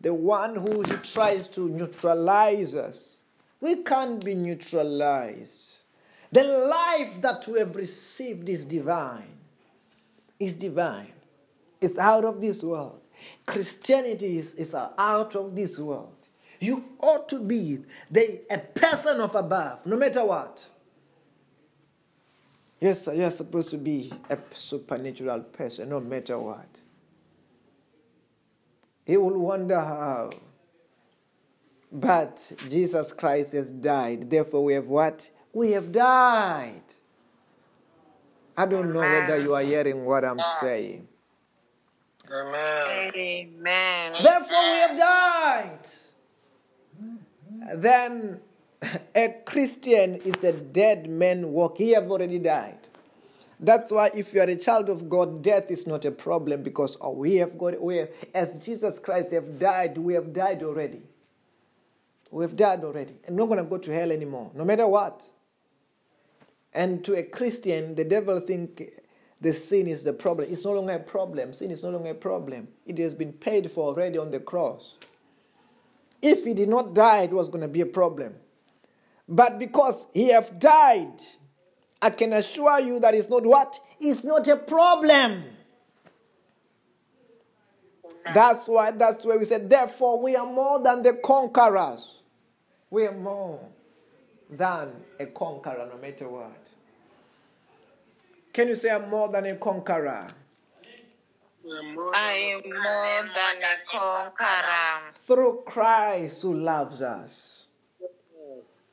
S1: The one who he tries to neutralize us. We can't be neutralized. The life that we have received is divine. Is divine. It's out of this world. Christianity is, is out of this world. You ought to be the, a person of above, no matter what. Yes, you're supposed to be a supernatural person, no matter what. He will wonder how. But Jesus Christ has died. Therefore, we have what? We have died. I don't know whether you are hearing what I'm saying.
S2: Amen.
S4: Amen.
S1: Therefore, we have died. Then a Christian is a dead man walk. He have already died. That's why if you are a child of God, death is not a problem because oh, we have got we have, as Jesus Christ have died, we have died already. We have died already. I'm not going to go to hell anymore, no matter what. And to a Christian, the devil think the sin is the problem. It's no longer a problem. Sin is no longer a problem. It has been paid for already on the cross. If he did not die, it was going to be a problem. But because he have died, I can assure you that it's not what? It's not a problem. That's why that's why we said, therefore, we are more than the conquerors. We are more than a conqueror, no matter what. Can you say I'm more than a conqueror?
S2: We're more
S3: I am more than a conqueror
S1: Through Christ who loves us.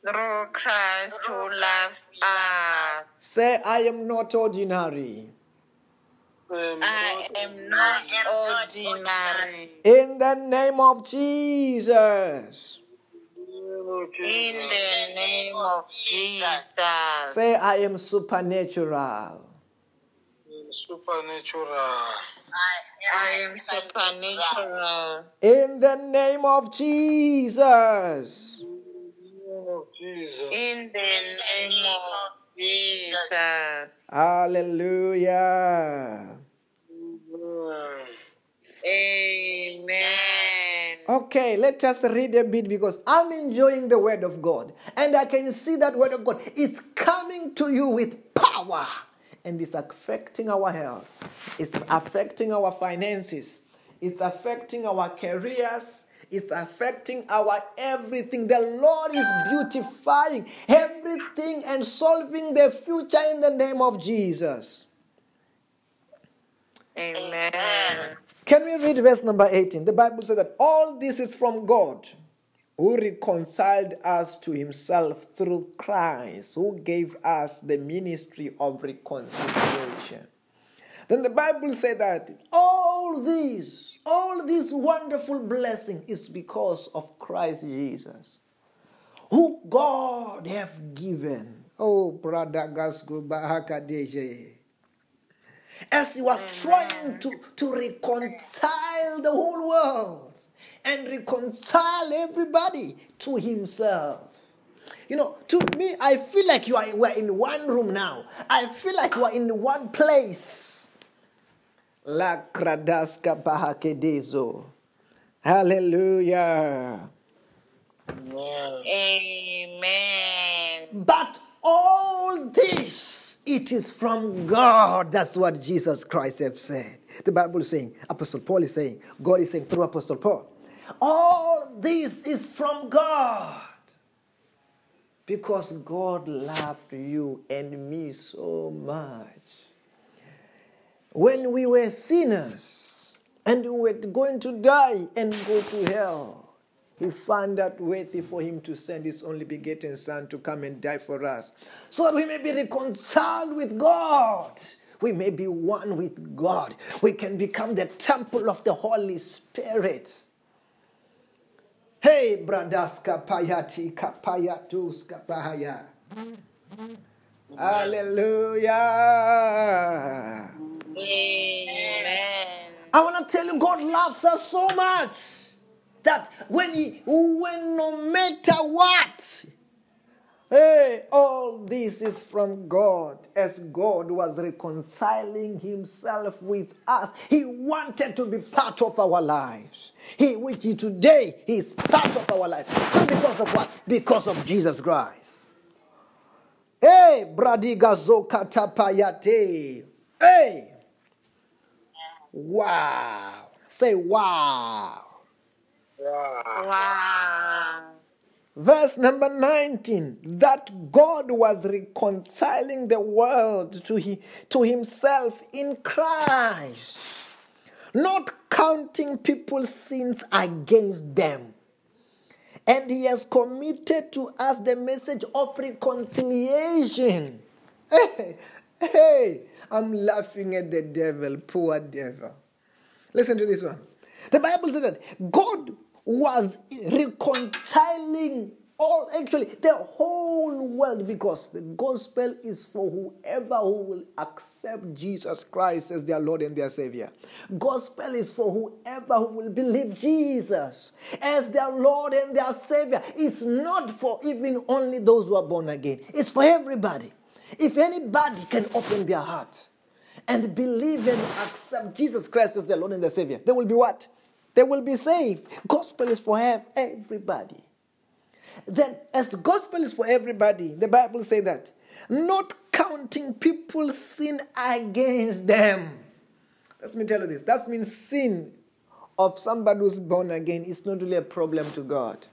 S3: through Christ who loves us.
S1: Say, I am not ordinary.
S3: I am not ordinary.
S1: In the name of Jesus.
S3: In the name of Jesus.
S1: Say, I am supernatural.
S2: supernatural.
S3: I am supernatural.
S1: In the name of Jesus.
S2: Oh,
S3: In the name of Jesus.
S1: Hallelujah.
S2: Amen.
S3: Amen.
S1: Okay, let us read a bit because I'm enjoying the word of God. And I can see that word of God is coming to you with power. And it's affecting our health. It's affecting our finances. It's affecting our careers. It's affecting our everything. The Lord is beautifying everything and solving the future in the name of Jesus.
S3: Amen.
S1: Can we read verse number 18? The Bible says that all this is from God who reconciled us to himself through Christ, who gave us the ministry of reconciliation. Then the Bible said that all this, all this wonderful blessing is because of Christ Jesus, who God have given. Oh, brother Gasgo Bahakadeje. As he was trying to, to reconcile the whole world and reconcile everybody to himself. You know, to me, I feel like you are we're in one room now. I feel like you are in one place. La kradaska bahakedezo. Hallelujah.
S2: Amen.
S3: Amen.
S1: But all this, it is from God. That's what Jesus Christ have said. The Bible is saying, Apostle Paul is saying, God is saying through Apostle Paul, all this is from God. Because God loved you and me so much. When we were sinners and we were going to die and go to hell, he found that worthy for him to send his only begotten Son to come and die for us, so that we may be reconciled with God. We may be one with God. We can become the temple of the Holy Spirit. Hey, bradaska payati kapayatus kapahaya. Hallelujah.
S3: Amen.
S1: I want to tell you, God loves us so much that when He, when no matter what, hey, all this is from God. As God was reconciling Himself with us, He wanted to be part of our lives. He, which he, today He is part of our life. Not because of what? Because of Jesus Christ. Hey, bradiga zokatapayate. Hey. Wow. Say wow.
S2: Wow.
S3: Wow.
S1: Verse number 19 that God was reconciling the world to, he, to himself in Christ, not counting people's sins against them. And he has committed to us the message of reconciliation. *laughs* Hey, hey, I'm laughing at the devil, poor devil. Listen to this one. The Bible said that God was reconciling all, actually, the whole world because the gospel is for whoever who will accept Jesus Christ as their Lord and their Savior. Gospel is for whoever who will believe Jesus as their Lord and their Savior. It's not for even only those who are born again, it's for everybody. If anybody can open their heart and believe and accept Jesus Christ as their Lord and their Savior, they will be what? They will be saved. Gospel is for everybody. Then, as gospel is for everybody, the Bible says that not counting people's sin against them. Let me tell you this. That means sin of somebody who's born again is not really a problem to God.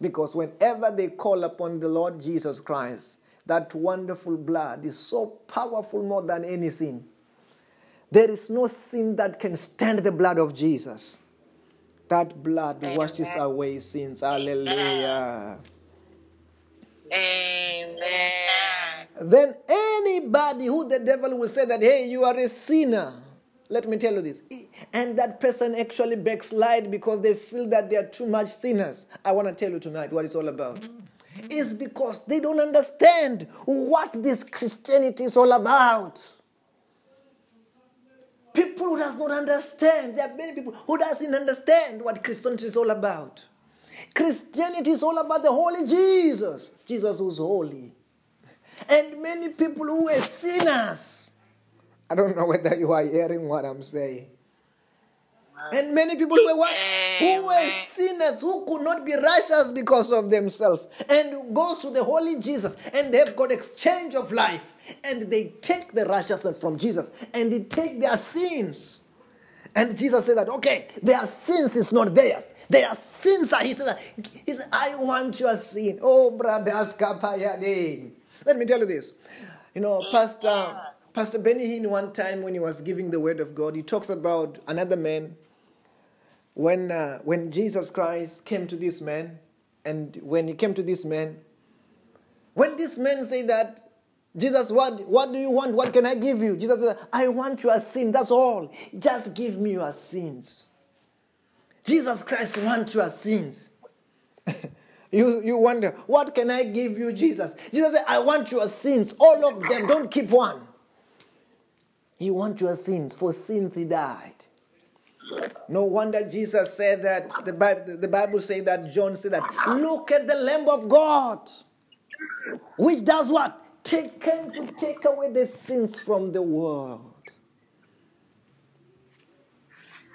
S1: Because whenever they call upon the Lord Jesus Christ, that wonderful blood is so powerful more than any sin. There is no sin that can stand the blood of Jesus. That blood washes away sins. Hallelujah.
S3: Amen.
S1: Then anybody who the devil will say that, hey, you are a sinner. Let me tell you this. And that person actually backslide because they feel that they are too much sinners. I want to tell you tonight what it's all about. It's because they don't understand what this Christianity is all about. People who does not understand. There are many people who doesn't understand what Christianity is all about. Christianity is all about the holy Jesus. Jesus who's holy. And many people who were sinners. I don't know whether you are hearing what I'm saying. And many people who were what? Who were sinners, who could not be righteous because of themselves. And goes to the holy Jesus and they've got exchange of life. And they take the righteousness from Jesus and they take their sins. And Jesus said that, okay, their sins is not theirs. Their sins are his. He said, I want your sin. Oh, brothers. Let me tell you this. You know, Pastor, Pastor Benny Hinn, one time when he was giving the word of God, he talks about another man. When, uh, when Jesus Christ came to this man, and when he came to this man, when this man said that, Jesus, what, what do you want? What can I give you? Jesus said, I want your sin. That's all. Just give me your sins. Jesus Christ wants your sins. *laughs* you, you wonder, what can I give you, Jesus? Jesus said, I want your sins, all of them. Don't keep one. He wants your sins. For sins, he died. No wonder Jesus said that, the Bible, the Bible says that, John said that, look at the Lamb of God, which does what? Taken to take away the sins from the world.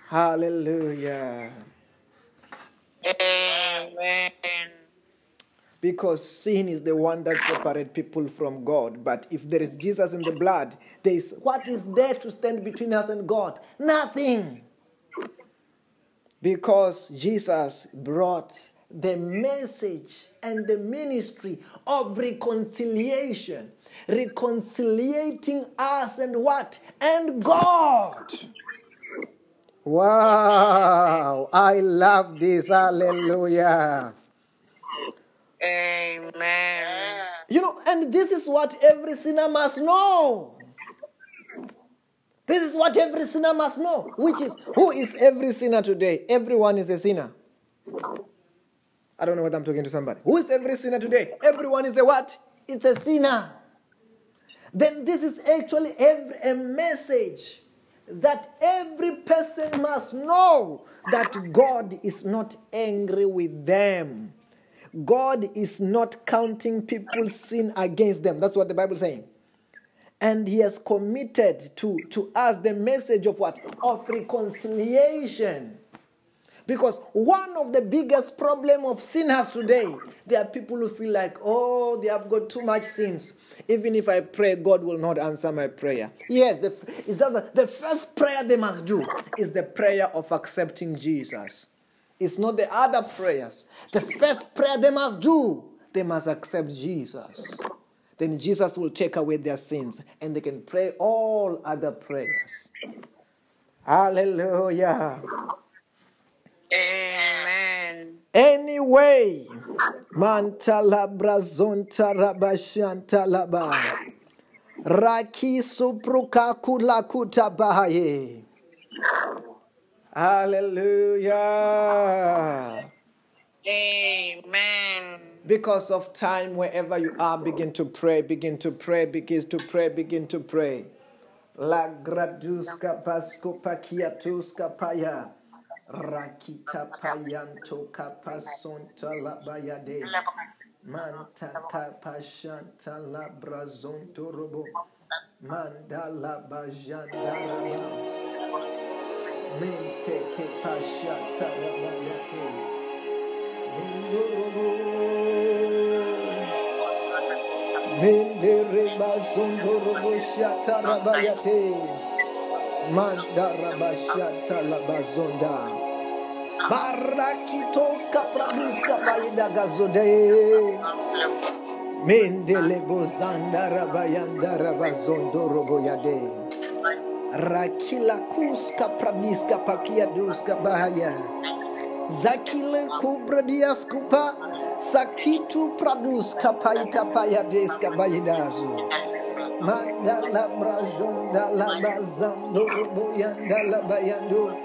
S1: Hallelujah.
S3: Amen.
S1: Because sin is the one that separates people from God. But if there is Jesus in the blood, there is what is there to stand between us and God? Nothing. Because Jesus brought the message and the ministry of reconciliation, reconciliating us and what? And God. Wow, I love this. Hallelujah.
S3: Amen.
S1: You know, and this is what every sinner must know. This is what every sinner must know. Which is, who is every sinner today? Everyone is a sinner. I don't know what I'm talking to somebody. Who is every sinner today? Everyone is a what? It's a sinner. Then this is actually a message that every person must know that God is not angry with them. God is not counting people's sin against them. That's what the Bible is saying. And he has committed to, to us the message of what? Of reconciliation. Because one of the biggest problem of sinners today, there are people who feel like, oh, they have got too much sins. Even if I pray, God will not answer my prayer. Yes, the, the, the first prayer they must do is the prayer of accepting Jesus. It's not the other prayers. The first prayer they must do, they must accept Jesus. Then Jesus will take away their sins and they can pray all other prayers. Hallelujah.
S3: Amen.
S1: Anyway, mantala brazonta rabashanta laba. Raki supruka kula kuta bahaye. Hallelujah.
S3: Amen.
S1: Because of time, wherever you are, begin to pray, begin to pray, begin to pray, begin to pray. La graduska pasco pakiatuska paya. Rakita payanto kapasonta la bayade. Manta kapashanta la brazonto robo. Mandala bajanda raba. Mente ke pashata rabayate. Mendere bazondo robo shata rabayate. Mandarabashata labazonda. Barakitonska praduska baida gazode. Mendele bozanda rabayanda rabazondo roboyade. Rakila kuska pradiska pakia duska bahaya. Zakile kubra diaskupa. Sakitu praduska paita payadeska baidazo. Deska bayidazu. Mandala brajonda la bazando boyanda la bayando.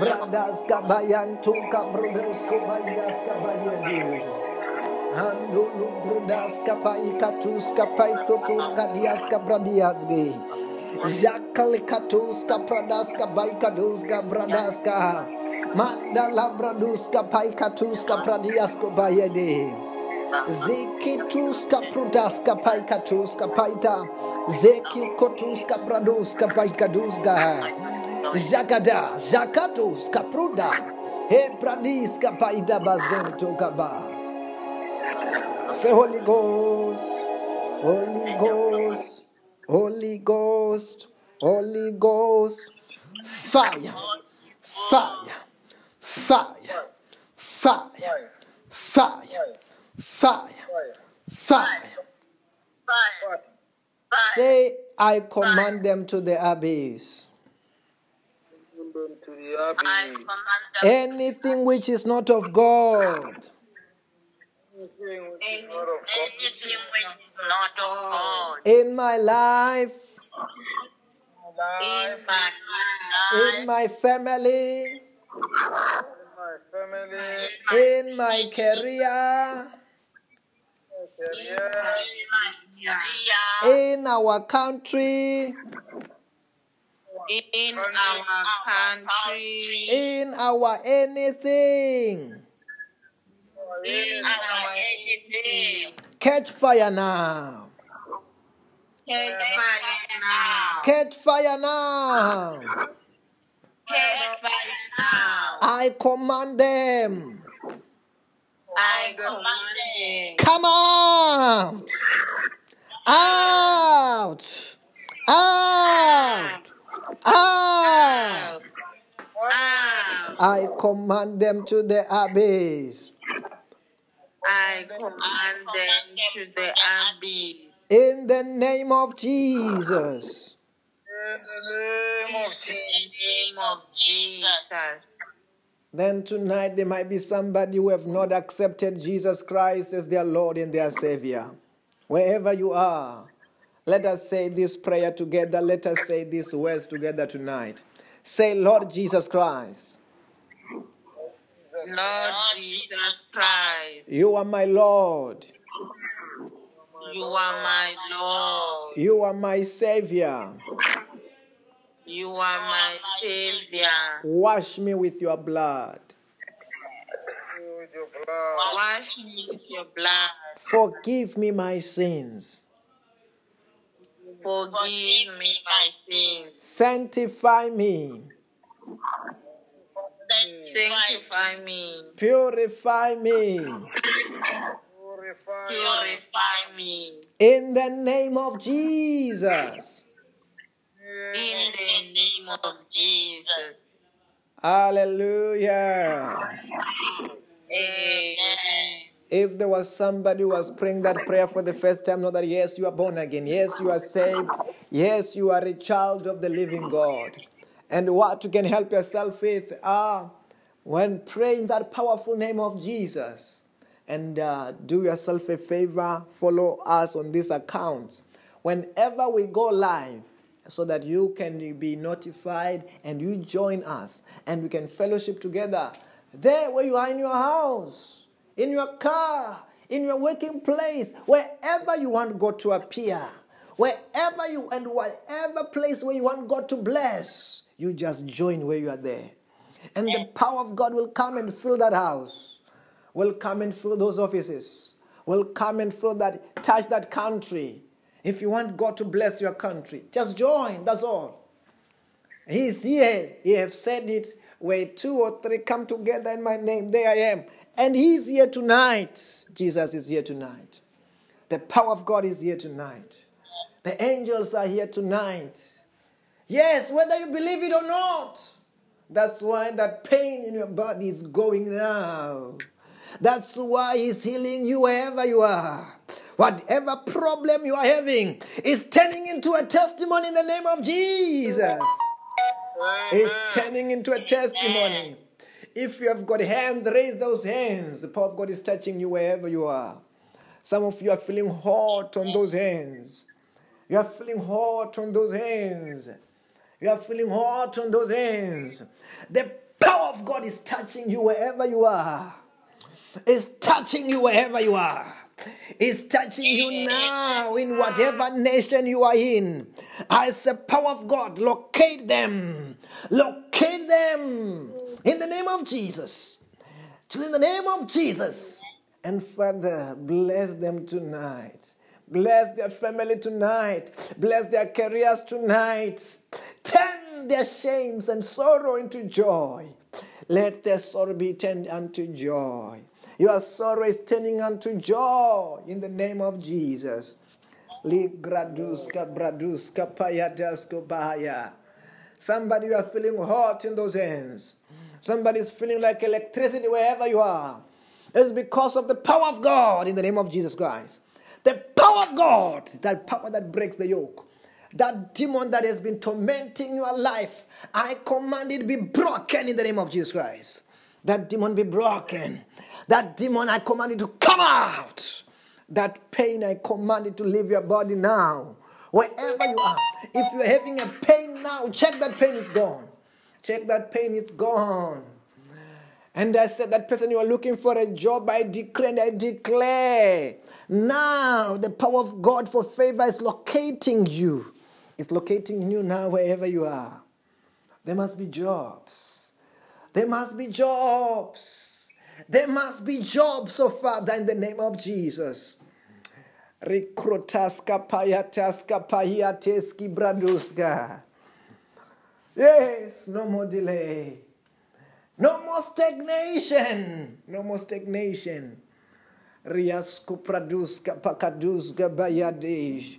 S1: Bradas kabayanto kabrodos kobaydas kabayadu. Andulu brudas kapai katus kapai totu kadias kabradias ge. Jakale katus kapradas kabai kadus kabradas ka. Mandala bradus kapai katus kapradias kobayede. Zikituska prudaska paika tuska paita. Zeki kotuska praduska paika duska. Jagada, jakaduska pruda. Hebradiska paida bazonto kaba. Say Holy Ghost, Holy Ghost, Holy Ghost, Holy Ghost. Fire, fire, fire, fire,
S2: fire.
S1: Fire. Fire. Say, I command them to the abyss. Anything which is not of God. In my life.
S4: In my
S1: family. In my career
S4: in my
S1: in our country,
S3: in our country,
S1: in our anything.
S4: in our anything.
S1: Catch fire now.
S3: take fire now.
S1: Catch fire now.
S4: Catch fire now.
S1: I command them.
S3: I command them.
S1: Come out. Out. Out. Out.
S3: Out.
S1: I command them to the abyss.
S3: I command them to the abyss.
S1: In the name of Jesus.
S2: in the name of Jesus.
S4: the name of Jesus.
S3: Jesus.
S1: Then tonight there might be somebody who have not accepted Jesus Christ as their Lord and their Savior. Wherever you are, let us say this prayer together. Let us say these words together tonight. Say, Lord Jesus Christ,
S3: Lord Jesus Christ,
S1: you are my Lord.
S3: you are my Lord.
S1: You are my Savior.
S3: You are my Savior.
S1: Wash me with your blood.
S2: You With your blood.
S3: Wash me with your blood.
S1: Forgive me my sins.
S3: Forgive me my sins.
S1: Sanctify me.
S3: Sanctify me.
S1: Purify me.
S2: Purify
S3: me.
S1: In the name of Jesus.
S3: In the name of Jesus.
S1: Hallelujah.
S3: Amen.
S1: If there was somebody who was praying that prayer for the first time, know that yes, you are born again. Yes, you are saved. Yes, you are a child of the living God. And what you can help yourself with are when praying that powerful name of Jesus. And uh, do yourself a favor, follow us on this account. Whenever we go live, so that you can be notified and you join us and we can fellowship together there where you are in your house, in your car, in your working place, wherever you want God to appear, wherever you and whatever place where you want God to bless, you just join where you are there. And the power of God will come and fill that house, will come and fill those offices, will come and fill that, touch that country. If you want God to bless your country, just join, that's all. He's here. He have said it where two or three come together in my name, there I am. And he's here tonight. Jesus is here tonight. The power of God is here tonight. The angels are here tonight. Yes, whether you believe it or not. That's why that pain in your body is going now. That's why He's healing you wherever you are. Whatever problem you are having is turning into a testimony in the name of Jesus. It's turning into a testimony. If you have got hands, raise those hands. The power of God is touching you wherever you are. Some of you are feeling hot on those hands. You are feeling hot on those hands. You are feeling hot on those hands. The power of God is touching you wherever you are. It's touching you wherever you are. Is touching you now in whatever nation you are in. As the power of God, locate them. Locate them in the name of Jesus. In the name of Jesus. And Father, bless them tonight. Bless their family tonight. Bless their careers tonight. Turn their shames and sorrow into joy. Let their sorrow be turned unto joy. Your sorrow is turning unto joy in the name of Jesus. Somebody you are feeling hot in those hands. Somebody is feeling like electricity wherever you are. It is because of the power of God in the name of Jesus Christ. The power of God, that power that breaks the yoke. That demon that has been tormenting your life, I command it be broken in the name of Jesus Christ. That demon be broken. That demon, I command it to come out. That pain, I command it to leave your body now. Wherever you are. If you're having a pain now, check that pain is gone. Check that pain is gone. And I said, that person you are looking for a job, I declare and I declare. Now the power of God for favor is locating you. It's locating you now wherever you are. There must be jobs. There must be jobs. There must be jobs, so Father, in the name of Jesus. Rekrotaska payataska pahiateski braduska. Yes, no more delay. No more stagnation. No more stagnation. Riasku praduska pakaduska bayadesh.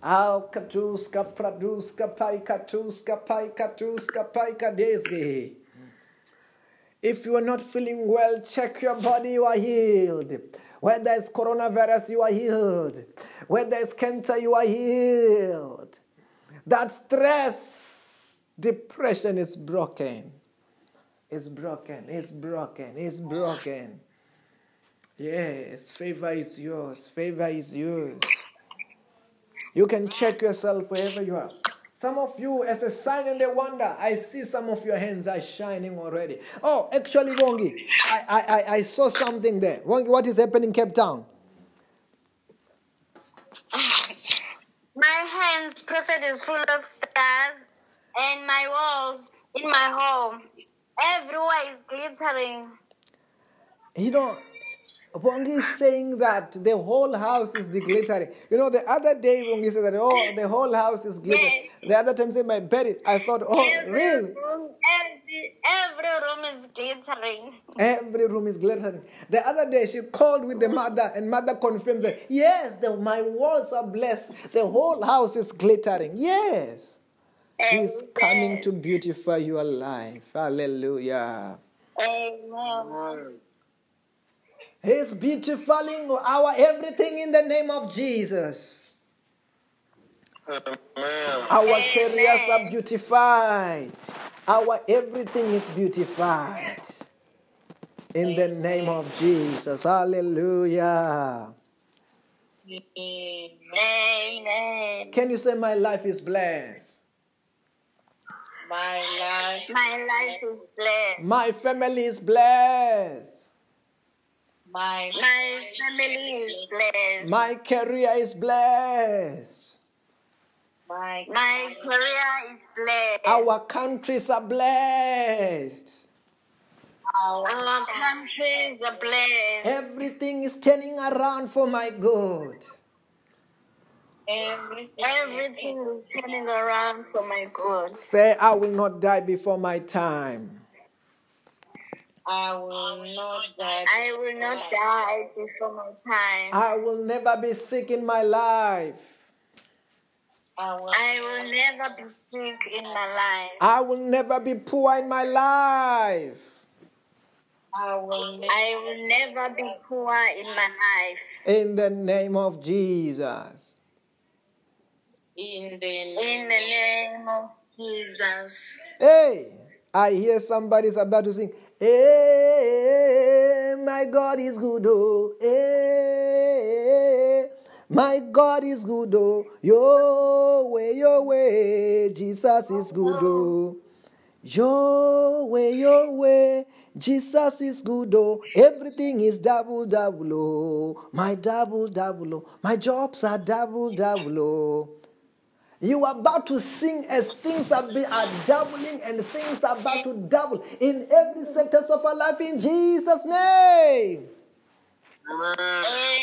S1: Al katuska praduska pai katuska pai katuska pai kadesge. If you are not feeling well, check your body, you are healed. Where there is coronavirus, you are healed. Where there is cancer, you are healed. That stress, depression is broken. It's broken, it's broken, it's broken. Yes, favor is yours. Favor is yours. You can check yourself wherever you are. Some of you, as a sign and a wonder, I see some of your hands are shining already. Oh, actually, Wongi, I, I, I saw something there. Wongi, what is happening in Cape Town? *laughs*
S4: My hands, prophet, is full of stars, and my walls in my home, everywhere is glittering.
S1: You know, Wongi is saying that the whole house is glittering. You know, the other day Wongi said that, oh, the whole house is glittering.
S4: Yes.
S1: The other time said my bed is, I thought, oh,
S4: every
S1: really?
S4: room, every, every room is glittering.
S1: Every room is glittering. The other day she called with the mother, and mother confirms that yes, the, my walls are blessed. The whole house is glittering. Yes, He's coming to beautify your life. Hallelujah.
S4: Amen.
S1: He's beautifying our everything in the name of Jesus.
S2: Amen.
S1: Our careers are beautified. Our everything is beautified. In the name of Jesus. Hallelujah.
S4: Amen.
S1: Can you say, My life is blessed?
S3: My life,
S4: My life is blessed.
S1: My family is blessed.
S3: My
S4: My family is blessed.
S1: My career is blessed.
S3: my
S4: My career is blessed.
S1: Our countries are blessed.
S4: Our countries are blessed.
S1: Everything is turning around for my good.
S3: everything,
S4: Everything is turning around for my good.
S1: Say, I will not die before my time.
S3: I will not die.
S4: I will not die before my time.
S1: I will never be sick in my life.
S3: I will,
S4: I will never be sick in my life.
S1: I will never be poor in my life.
S3: I will never,
S4: I will never be poor in my life.
S1: In the name of Jesus.
S3: in the
S4: In the name of Jesus.
S1: Hey, I hear somebody's about to sing. Hey, my God is good, oh. Hey, my God is good, oh. Your way, your way, Jesus is good, oh. Your way, your way, Jesus is good, oh. Everything is double, double, oh. My double, double, oh. My jobs are double, double, oh. You are about to sing as things are, be, are doubling and things are about to double in every sector of our life in Jesus' name.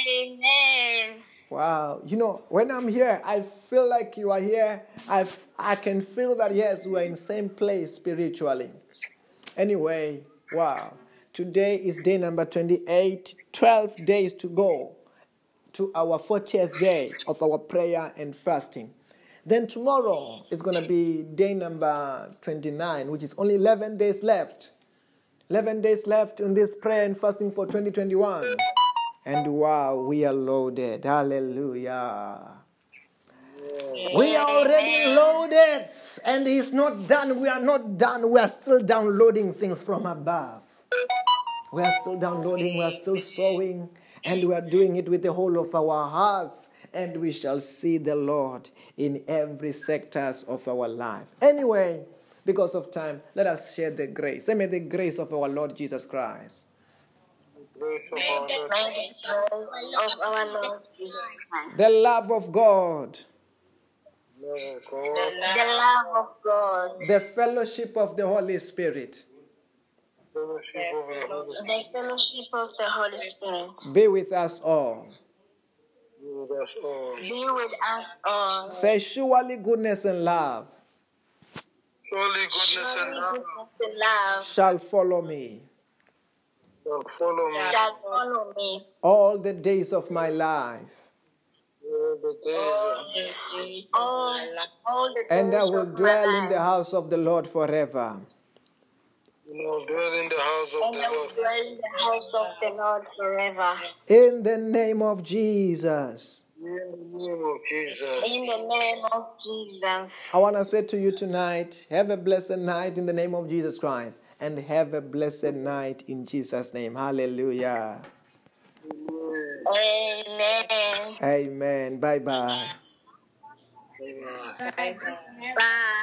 S2: Amen.
S1: Wow. You know, when I'm here, I feel like you are here. I, I can feel that, yes, we are in same place spiritually. Anyway, wow. Today is day number 28, 12 days to go to our 40th day of our prayer and fasting. Then tomorrow it's going to be day number 29, which is only 11 days left. 11 days left in this prayer and fasting for 2021. And wow, we are loaded. Hallelujah. We are already loaded, and it's not done. We are not done. We are still downloading things from above. We are still downloading, we are still sowing, and we are doing it with the whole of our hearts. And we shall see the Lord in every sectors of our life. Anyway, because of time, let us share the grace. Say, may the grace of our Lord Jesus Christ,
S2: Grace of our Lord.
S4: May the grace of our Lord Jesus Christ,
S1: the love of God,
S2: Love of God.
S4: the love of God,
S1: the fellowship of the Holy Spirit
S2: Fellowship of the Holy Spirit.
S4: the fellowship of the Holy Spirit
S1: be with us all.
S2: Be uh, with us all.
S4: be with us all.
S1: Say, surely goodness and love
S2: Surely goodness and love
S4: The love
S1: shall follow me
S2: shall follow me
S4: shall follow me
S1: all the days of my life,
S2: all the days of
S4: all, all the
S1: and I will dwell in the house of the Lord forever.
S2: And I'll dwell in the house of
S4: And
S2: the Lord.
S4: dwell in the house of the Lord forever.
S1: In the name of Jesus.
S2: In the name of Jesus.
S4: In the name of Jesus.
S1: I want to say to you tonight, have a blessed night in the name of Jesus Christ. And have a blessed night in Jesus' name. Hallelujah.
S4: Amen.
S1: Amen. Bye bye.
S2: Amen.
S4: Bye.